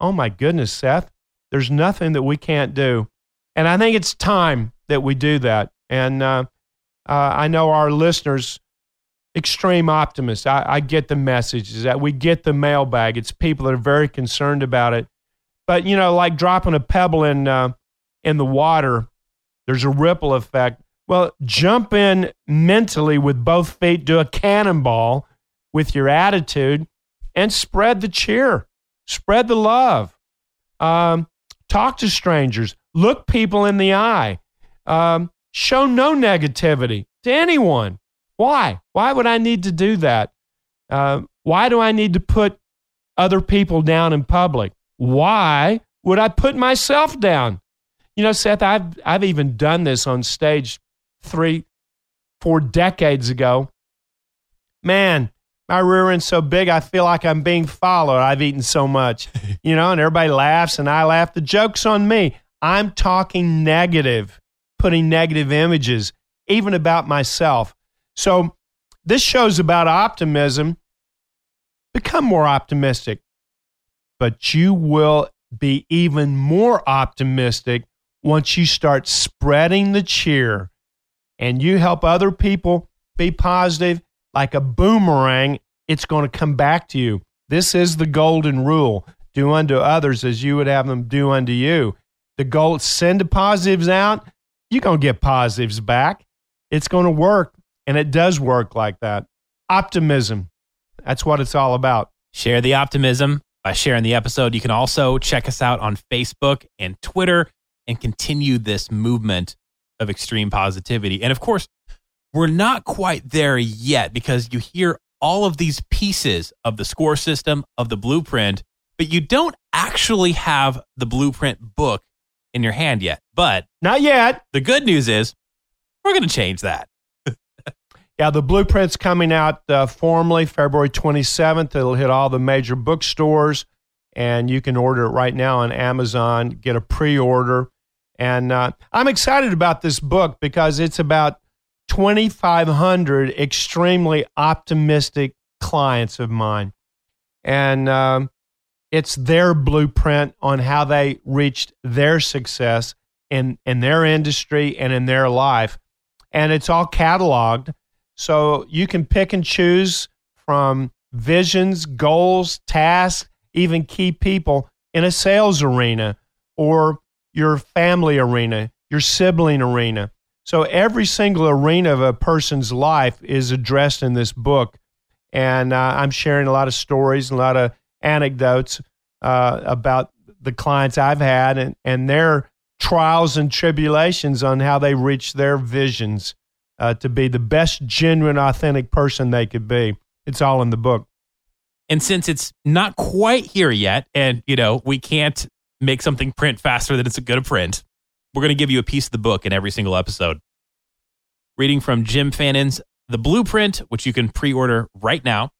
Oh my goodness, Seth! There's nothing that we can't do. And I think it's time that we do that. And uh, uh, I know our listeners, extreme optimists, I, I get the message is that we get the mailbag. It's people that are very concerned about it. But, you know, like dropping a pebble in, uh, in the water, there's a ripple effect. Well, jump in mentally with both feet, do a cannonball with your attitude, and spread the cheer, spread the love. Um, Talk to strangers. Look people in the eye. Um, show no negativity to anyone. Why? Why would I need to do that? Uh, why do I need to put other people down in public? Why would I put myself down? You know, Seth, I've, I've even done this on stage three, four decades ago. Man, my rear end's so big, I feel like I'm being followed. I've eaten so much, <laughs> you know, and everybody laughs and I laugh. The joke's on me. I'm talking negative, putting negative images, even about myself. So this show's about optimism. Become more optimistic, but you will be even more optimistic once you start spreading the cheer and you help other people be positive like a boomerang, it's going to come back to you. This is the golden rule do unto others as you would have them do unto you. The goal send the positives out, you're going to get positives back. It's going to work, and it does work like that. Optimism. That's what it's all about. Share the optimism, by sharing the episode. You can also check us out on Facebook and Twitter and continue this movement of extreme positivity. And of course, we're not quite there yet because you hear all of these pieces of the score system, of the blueprint, but you don't actually have the blueprint book in your hand yet. But not yet. The good news is we're going to change that. <laughs> yeah, the blueprint's coming out uh, formally February 27th. It'll hit all the major bookstores, and you can order it right now on Amazon, get a pre order. And uh, I'm excited about this book because it's about 2,500 extremely optimistic clients of mine. And um, it's their blueprint on how they reached their success in, in their industry and in their life. And it's all cataloged. So you can pick and choose from visions, goals, tasks, even key people in a sales arena or your family arena, your sibling arena. So every single arena of a person's life is addressed in this book. And uh, I'm sharing a lot of stories, and a lot of anecdotes uh, about the clients I've had and, and their trials and tribulations on how they reach their visions uh, to be the best, genuine, authentic person they could be. It's all in the book. And since it's not quite here yet, and you know we can't make something print faster than it's going to print, we're going to give you a piece of the book in every single episode. Reading from Jim Fannin's The Blueprint, which you can pre-order right now.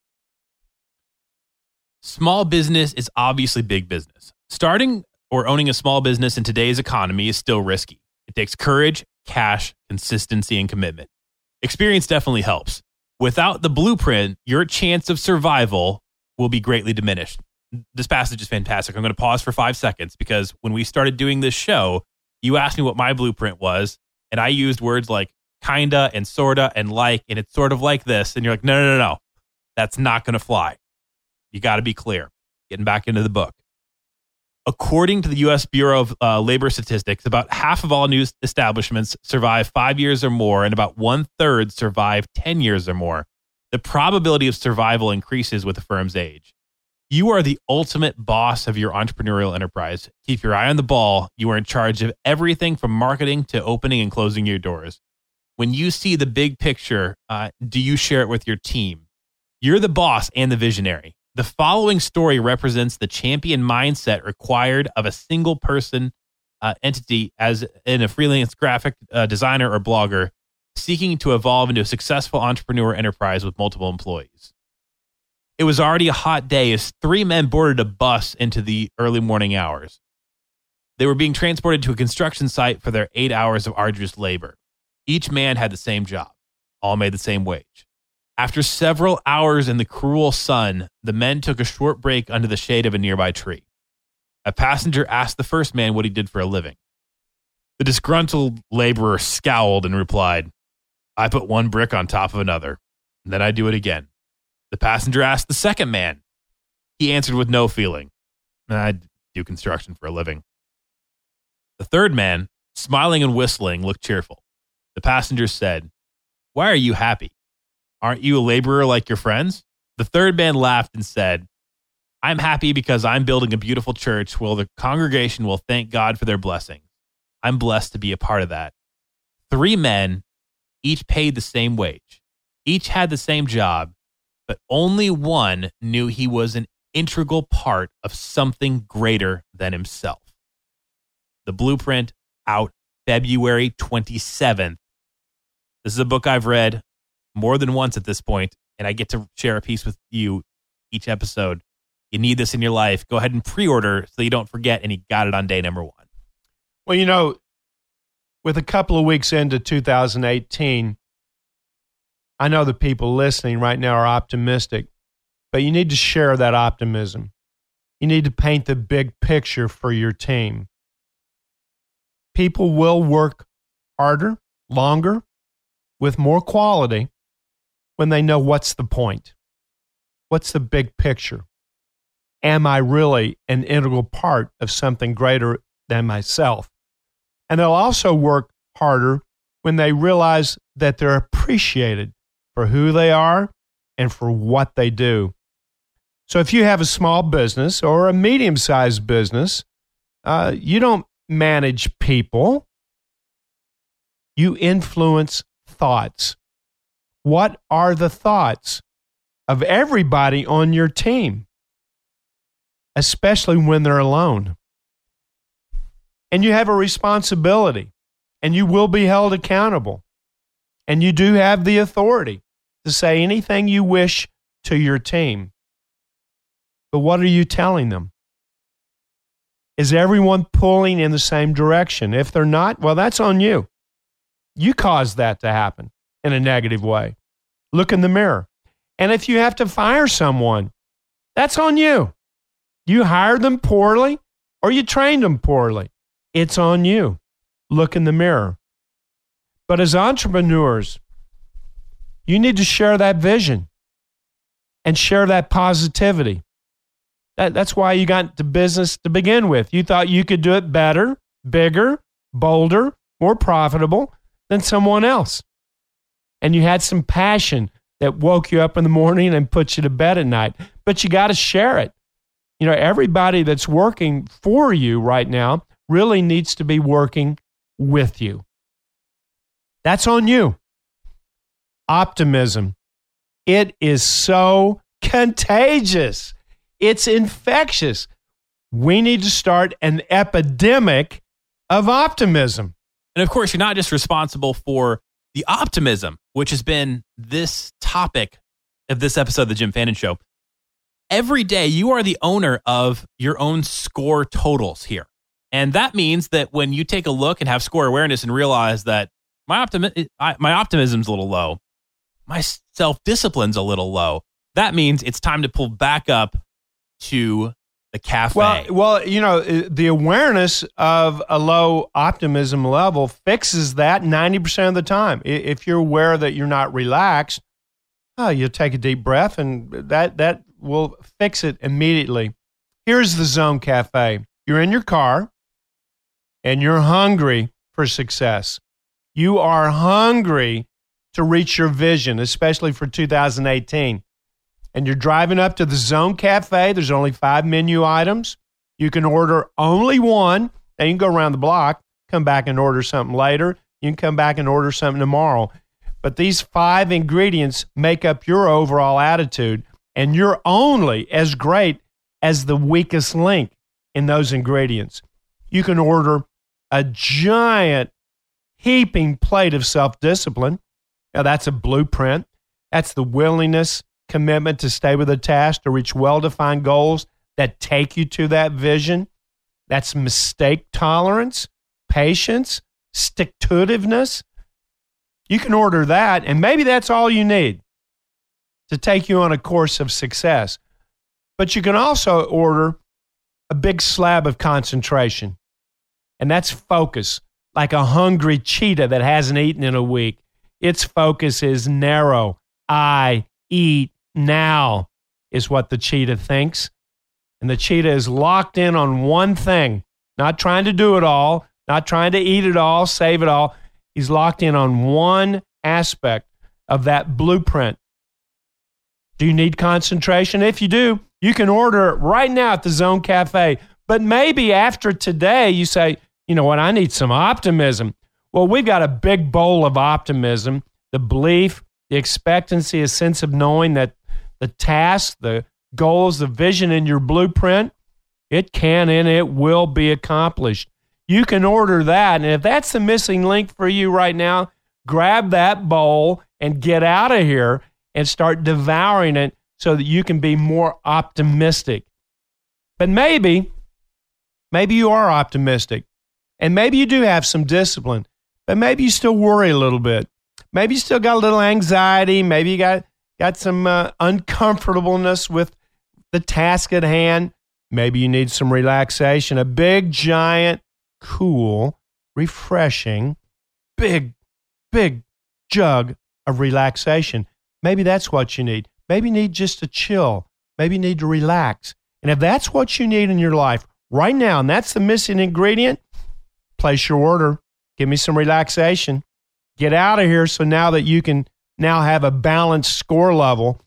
Small business is obviously big business. Starting or owning a small business in today's economy is still risky. It takes courage, cash, consistency, and commitment. Experience definitely helps. Without the blueprint, your chance of survival will be greatly diminished. This passage is fantastic. I'm going to pause for five seconds because when we started doing this show, you asked me what my blueprint was, and I used words like kinda and sorta and like, and it's sort of like this. And you're like, no, no, no, no. That's not going to fly. You got to be clear. Getting back into the book. According to the U.S. Bureau of uh, Labor Statistics, about half of all news establishments survive five years or more, and about one third survive 10 years or more. The probability of survival increases with the firm's age. You are the ultimate boss of your entrepreneurial enterprise. Keep your eye on the ball. You are in charge of everything from marketing to opening and closing your doors. When you see the big picture, uh, do you share it with your team? You're the boss and the visionary. The following story represents the champion mindset required of a single person uh, entity as in a freelance graphic uh, designer or blogger seeking to evolve into a successful entrepreneur enterprise with multiple employees. It was already a hot day as three men boarded a bus into the early morning hours. They were being transported to a construction site for their eight hours of arduous labor. Each man had the same job, all made the same wage. After several hours in the cruel sun, the men took a short break under the shade of a nearby tree. A passenger asked the first man what he did for a living. The disgruntled laborer scowled and replied, I put one brick on top of another, and then I do it again. The passenger asked the second man. He answered with no feeling, I do construction for a living. The third man, smiling and whistling, looked cheerful. The passenger said, Why are you happy? Aren't you a laborer like your friends? The third man laughed and said, I'm happy because I'm building a beautiful church where the congregation will thank God for their blessings. I'm blessed to be a part of that. Three men, each paid the same wage, each had the same job, but only one knew he was an integral part of something greater than himself. The blueprint out February 27th. This is a book I've read more than once at this point, and I get to share a piece with you each episode. You need this in your life. Go ahead and pre order so you don't forget, and you got it on day number one. Well, you know, with a couple of weeks into 2018, I know the people listening right now are optimistic, but you need to share that optimism. You need to paint the big picture for your team. People will work harder, longer, with more quality when they know what's the point? What's the big picture? Am I really an integral part of something greater than myself? And they'll also work harder when they realize that they're appreciated for who they are and for what they do. So if you have a small business or a medium sized business, uh, you don't manage people, you influence thoughts. What are the thoughts of everybody on your team, especially when they're alone? And you have a responsibility, and you will be held accountable. And you do have the authority to say anything you wish to your team. But what are you telling them? Is everyone pulling in the same direction? If they're not, well, that's on you. You caused that to happen in a negative way. Look in the mirror. And if you have to fire someone, that's on you. You hired them poorly or you trained them poorly. It's on you. Look in the mirror. But as entrepreneurs, you need to share that vision and share that positivity. That, that's why you got into business to begin with. You thought you could do it better, bigger, bolder, more profitable than someone else. And you had some passion that woke you up in the morning and put you to bed at night. But you got to share it. You know, everybody that's working for you right now really needs to be working with you. That's on you. Optimism. It is so contagious. It's infectious. We need to start an epidemic of optimism. And of course, you're not just responsible for the optimism, which has been this topic of this episode of the Jim Fannin Show. Every day, you are the owner of your own score totals here. And that means that when you take a look and have score awareness and realize that my, optimi- my optimism's a little low, my self discipline's a little low, that means it's time to pull back up to the cafe. Well, well, you know, the awareness of a low optimism level fixes that 90% of the time. If you're aware that you're not relaxed, oh, you'll take a deep breath and that that will fix it immediately. Here's the Zone Cafe. You're in your car and you're hungry for success. You are hungry to reach your vision, especially for 2018 and you're driving up to the Zone Cafe, there's only five menu items. You can order only one. and you can go around the block, come back and order something later. You can come back and order something tomorrow. But these five ingredients make up your overall attitude, and you're only as great as the weakest link in those ingredients. You can order a giant heaping plate of self discipline. Now, that's a blueprint. That's the willingness commitment to stay with a task to reach well defined goals that take you to that vision. That's mistake tolerance, patience, stick to. You can order that, and maybe that's all you need to take you on a course of success. But you can also order a big slab of concentration, and that's focus, like a hungry cheetah that hasn't eaten in a week. Its focus is narrow. I eat now, is what the cheetah thinks. And the cheetah is locked in on one thing, not trying to do it all, not trying to eat it all, save it all. He's locked in on one aspect of that blueprint. Do you need concentration? If you do, you can order it right now at the Zone Cafe. But maybe after today, you say, you know what, I need some optimism. Well, we've got a big bowl of optimism, the belief, the expectancy, a sense of knowing that the task, the goals, the vision in your blueprint, it can and it will be accomplished. You can order that. And if that's the missing link for you right now, grab that bowl and get out of here and start devouring it so that you can be more optimistic. But maybe, maybe you are optimistic and maybe you do have some discipline, but maybe you still worry a little bit. Maybe you still got a little anxiety. Maybe you got got some uh, uncomfortableness with the task at hand, maybe you need some relaxation. A big, giant, cool, refreshing, big, big jug of relaxation. Maybe that's what you need. Maybe you need just to chill. Maybe you need to relax. And if that's what you need in your life right now, and that's the missing ingredient, place your order. Give me some relaxation. Get out of here so now that you can now have a balanced score level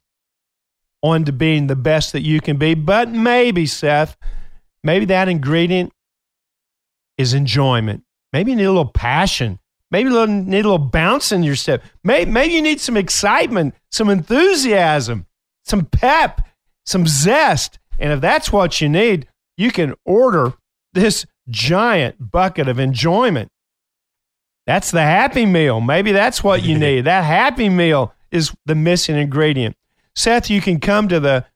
on to being the best that you can be. But maybe, Seth, maybe that ingredient is enjoyment. Maybe you need a little passion. Maybe you need a little bounce in your step. Maybe, maybe you need some excitement, some enthusiasm, some pep, some zest. And if that's what you need, you can order this giant bucket of enjoyment. That's the happy meal. Maybe that's what you need. That happy meal is the missing ingredient. Seth, you can come to the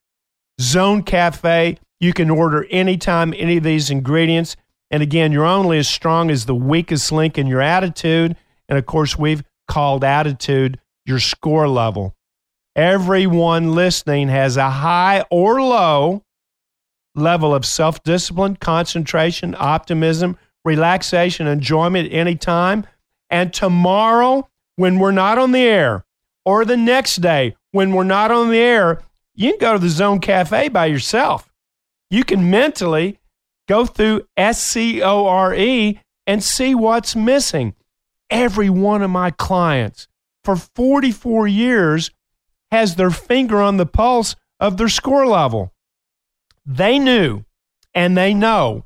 Zone Cafe. You can order anytime any of these ingredients. And again, you're only as strong as the weakest link in your attitude. And of course, we've called attitude your score level. Everyone listening has a high or low level of self discipline, concentration, optimism, relaxation, enjoyment anytime. And tomorrow, when we're not on the air, or the next day, when we're not on the air, you can go to the Zone Cafe by yourself. You can mentally Go through S C O R E and see what's missing. Every one of my clients for 44 years has their finger on the pulse of their score level. They knew and they know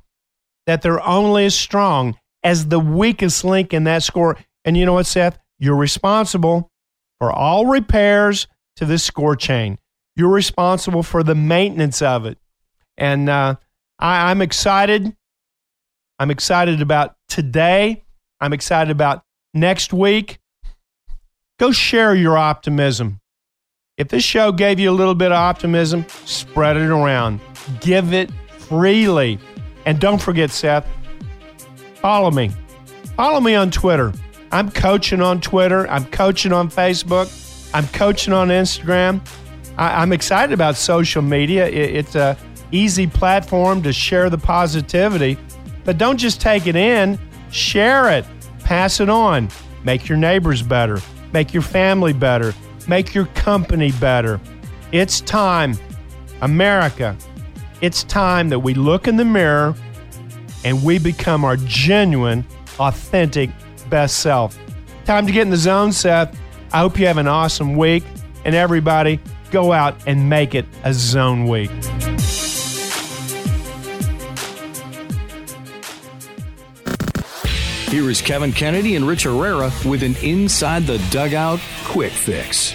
that they're only as strong as the weakest link in that score. And you know what, Seth? You're responsible for all repairs to this score chain. You're responsible for the maintenance of it. And uh, I, I'm excited. I'm excited about today. I'm excited about next week. Go share your optimism. If this show gave you a little bit of optimism, spread it around. Give it freely. And don't forget, Seth, follow me. Follow me on Twitter. I'm coaching on Twitter. I'm coaching on Facebook. I'm coaching on Instagram. I, am excited about social media. It, it's a easy platform to share the positivity. But don't just take it in, share it, pass it on. Make your neighbors better, make your family better, make your company better. It's time, America, it's time that we look in the mirror and we become our genuine, authentic best self. Time to get in the zone, Seth. I hope you have an awesome week. And everybody, go out and make it a zone week. Here is Kevin Kennedy and Rich Herrera with an Inside the Dugout quick fix.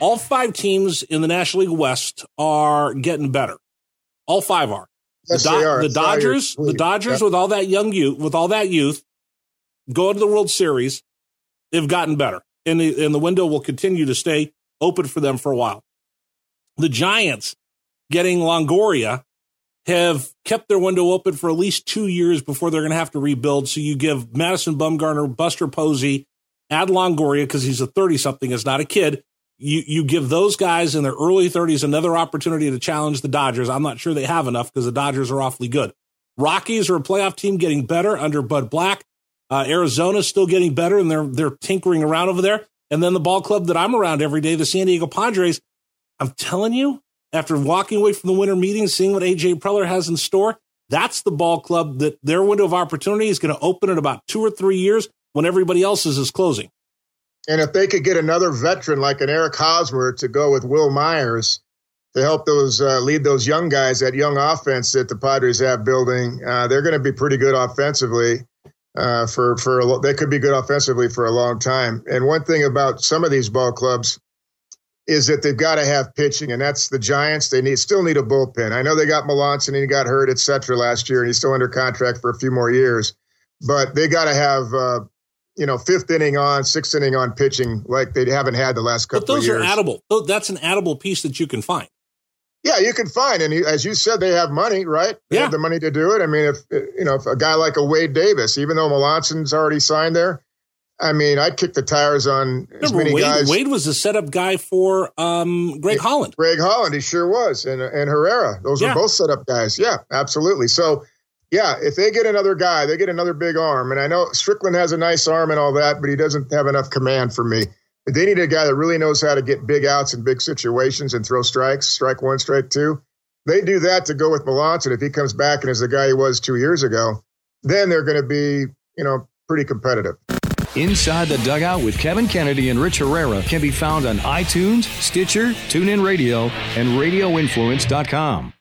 All five teams in the National League West are getting better. All five are. Yes, the, Do- the Dodgers, the Dodgers yep. with all that young youth, with all that youth, going to the World Series, they've gotten better, and the and the window will continue to stay open for them for a while. The Giants getting Longoria have kept their window open for at least two years before they're going to have to rebuild. So you give Madison Bumgarner, Buster Posey, add Longoria because he's a 30 something, is not a kid. You, you give those guys in their early 30s another opportunity to challenge the Dodgers. I'm not sure they have enough because the Dodgers are awfully good. Rockies are a playoff team getting better under Bud Black. Uh, Arizona's still getting better and they're, they're tinkering around over there. And then the ball club that I'm around every day, the San Diego Padres, I'm telling you, after walking away from the winter meeting, seeing what AJ Preller has in store, that's the ball club that their window of opportunity is going to open in about two or three years when everybody else's is closing. And if they could get another veteran like an Eric Hosmer to go with Wil Myers to help those uh, lead those young guys, that young offense that the Padres have building, uh, they're going to be pretty good offensively. Uh, for for a, they could be good offensively for a long time. And one thing about some of these ball clubs, is that they've got to have pitching, and that's the Giants. They need still need a bullpen. I know they got Melancon and he got hurt, et cetera, last year, and he's still under contract for a few more years. But they got to have, uh, you know, fifth inning on, sixth inning on pitching like they haven't had the last couple. Of years. But those are addable. That's an addable piece that you can find. Yeah, you can find, and as you said, they have money, right? They yeah. have the money to do it. I mean, if you know, if a guy like a Wade Davis, even though Melancon's already signed there, I mean, I'd kick the tires on as many Wade, guys. Wade was the setup guy for um, Greg Holland. Greg Holland, he sure was, and and Herrera. Those yeah. are both setup guys. Yeah, absolutely. So, yeah, if they get another guy, they get another big arm. And I know Strickland has a nice arm and all that, but he doesn't have enough command for me. They need a guy that really knows how to get big outs in big situations and throw strikes, strike one, strike two. They do that to go with Melancon. If he comes back and is the guy he was two years ago, then they're going to be, you know, pretty competitive. Inside the Dugout with Kevin Kennedy and Rich Herrera can be found on iTunes, Stitcher, TuneIn Radio, and RadioInfluence.com.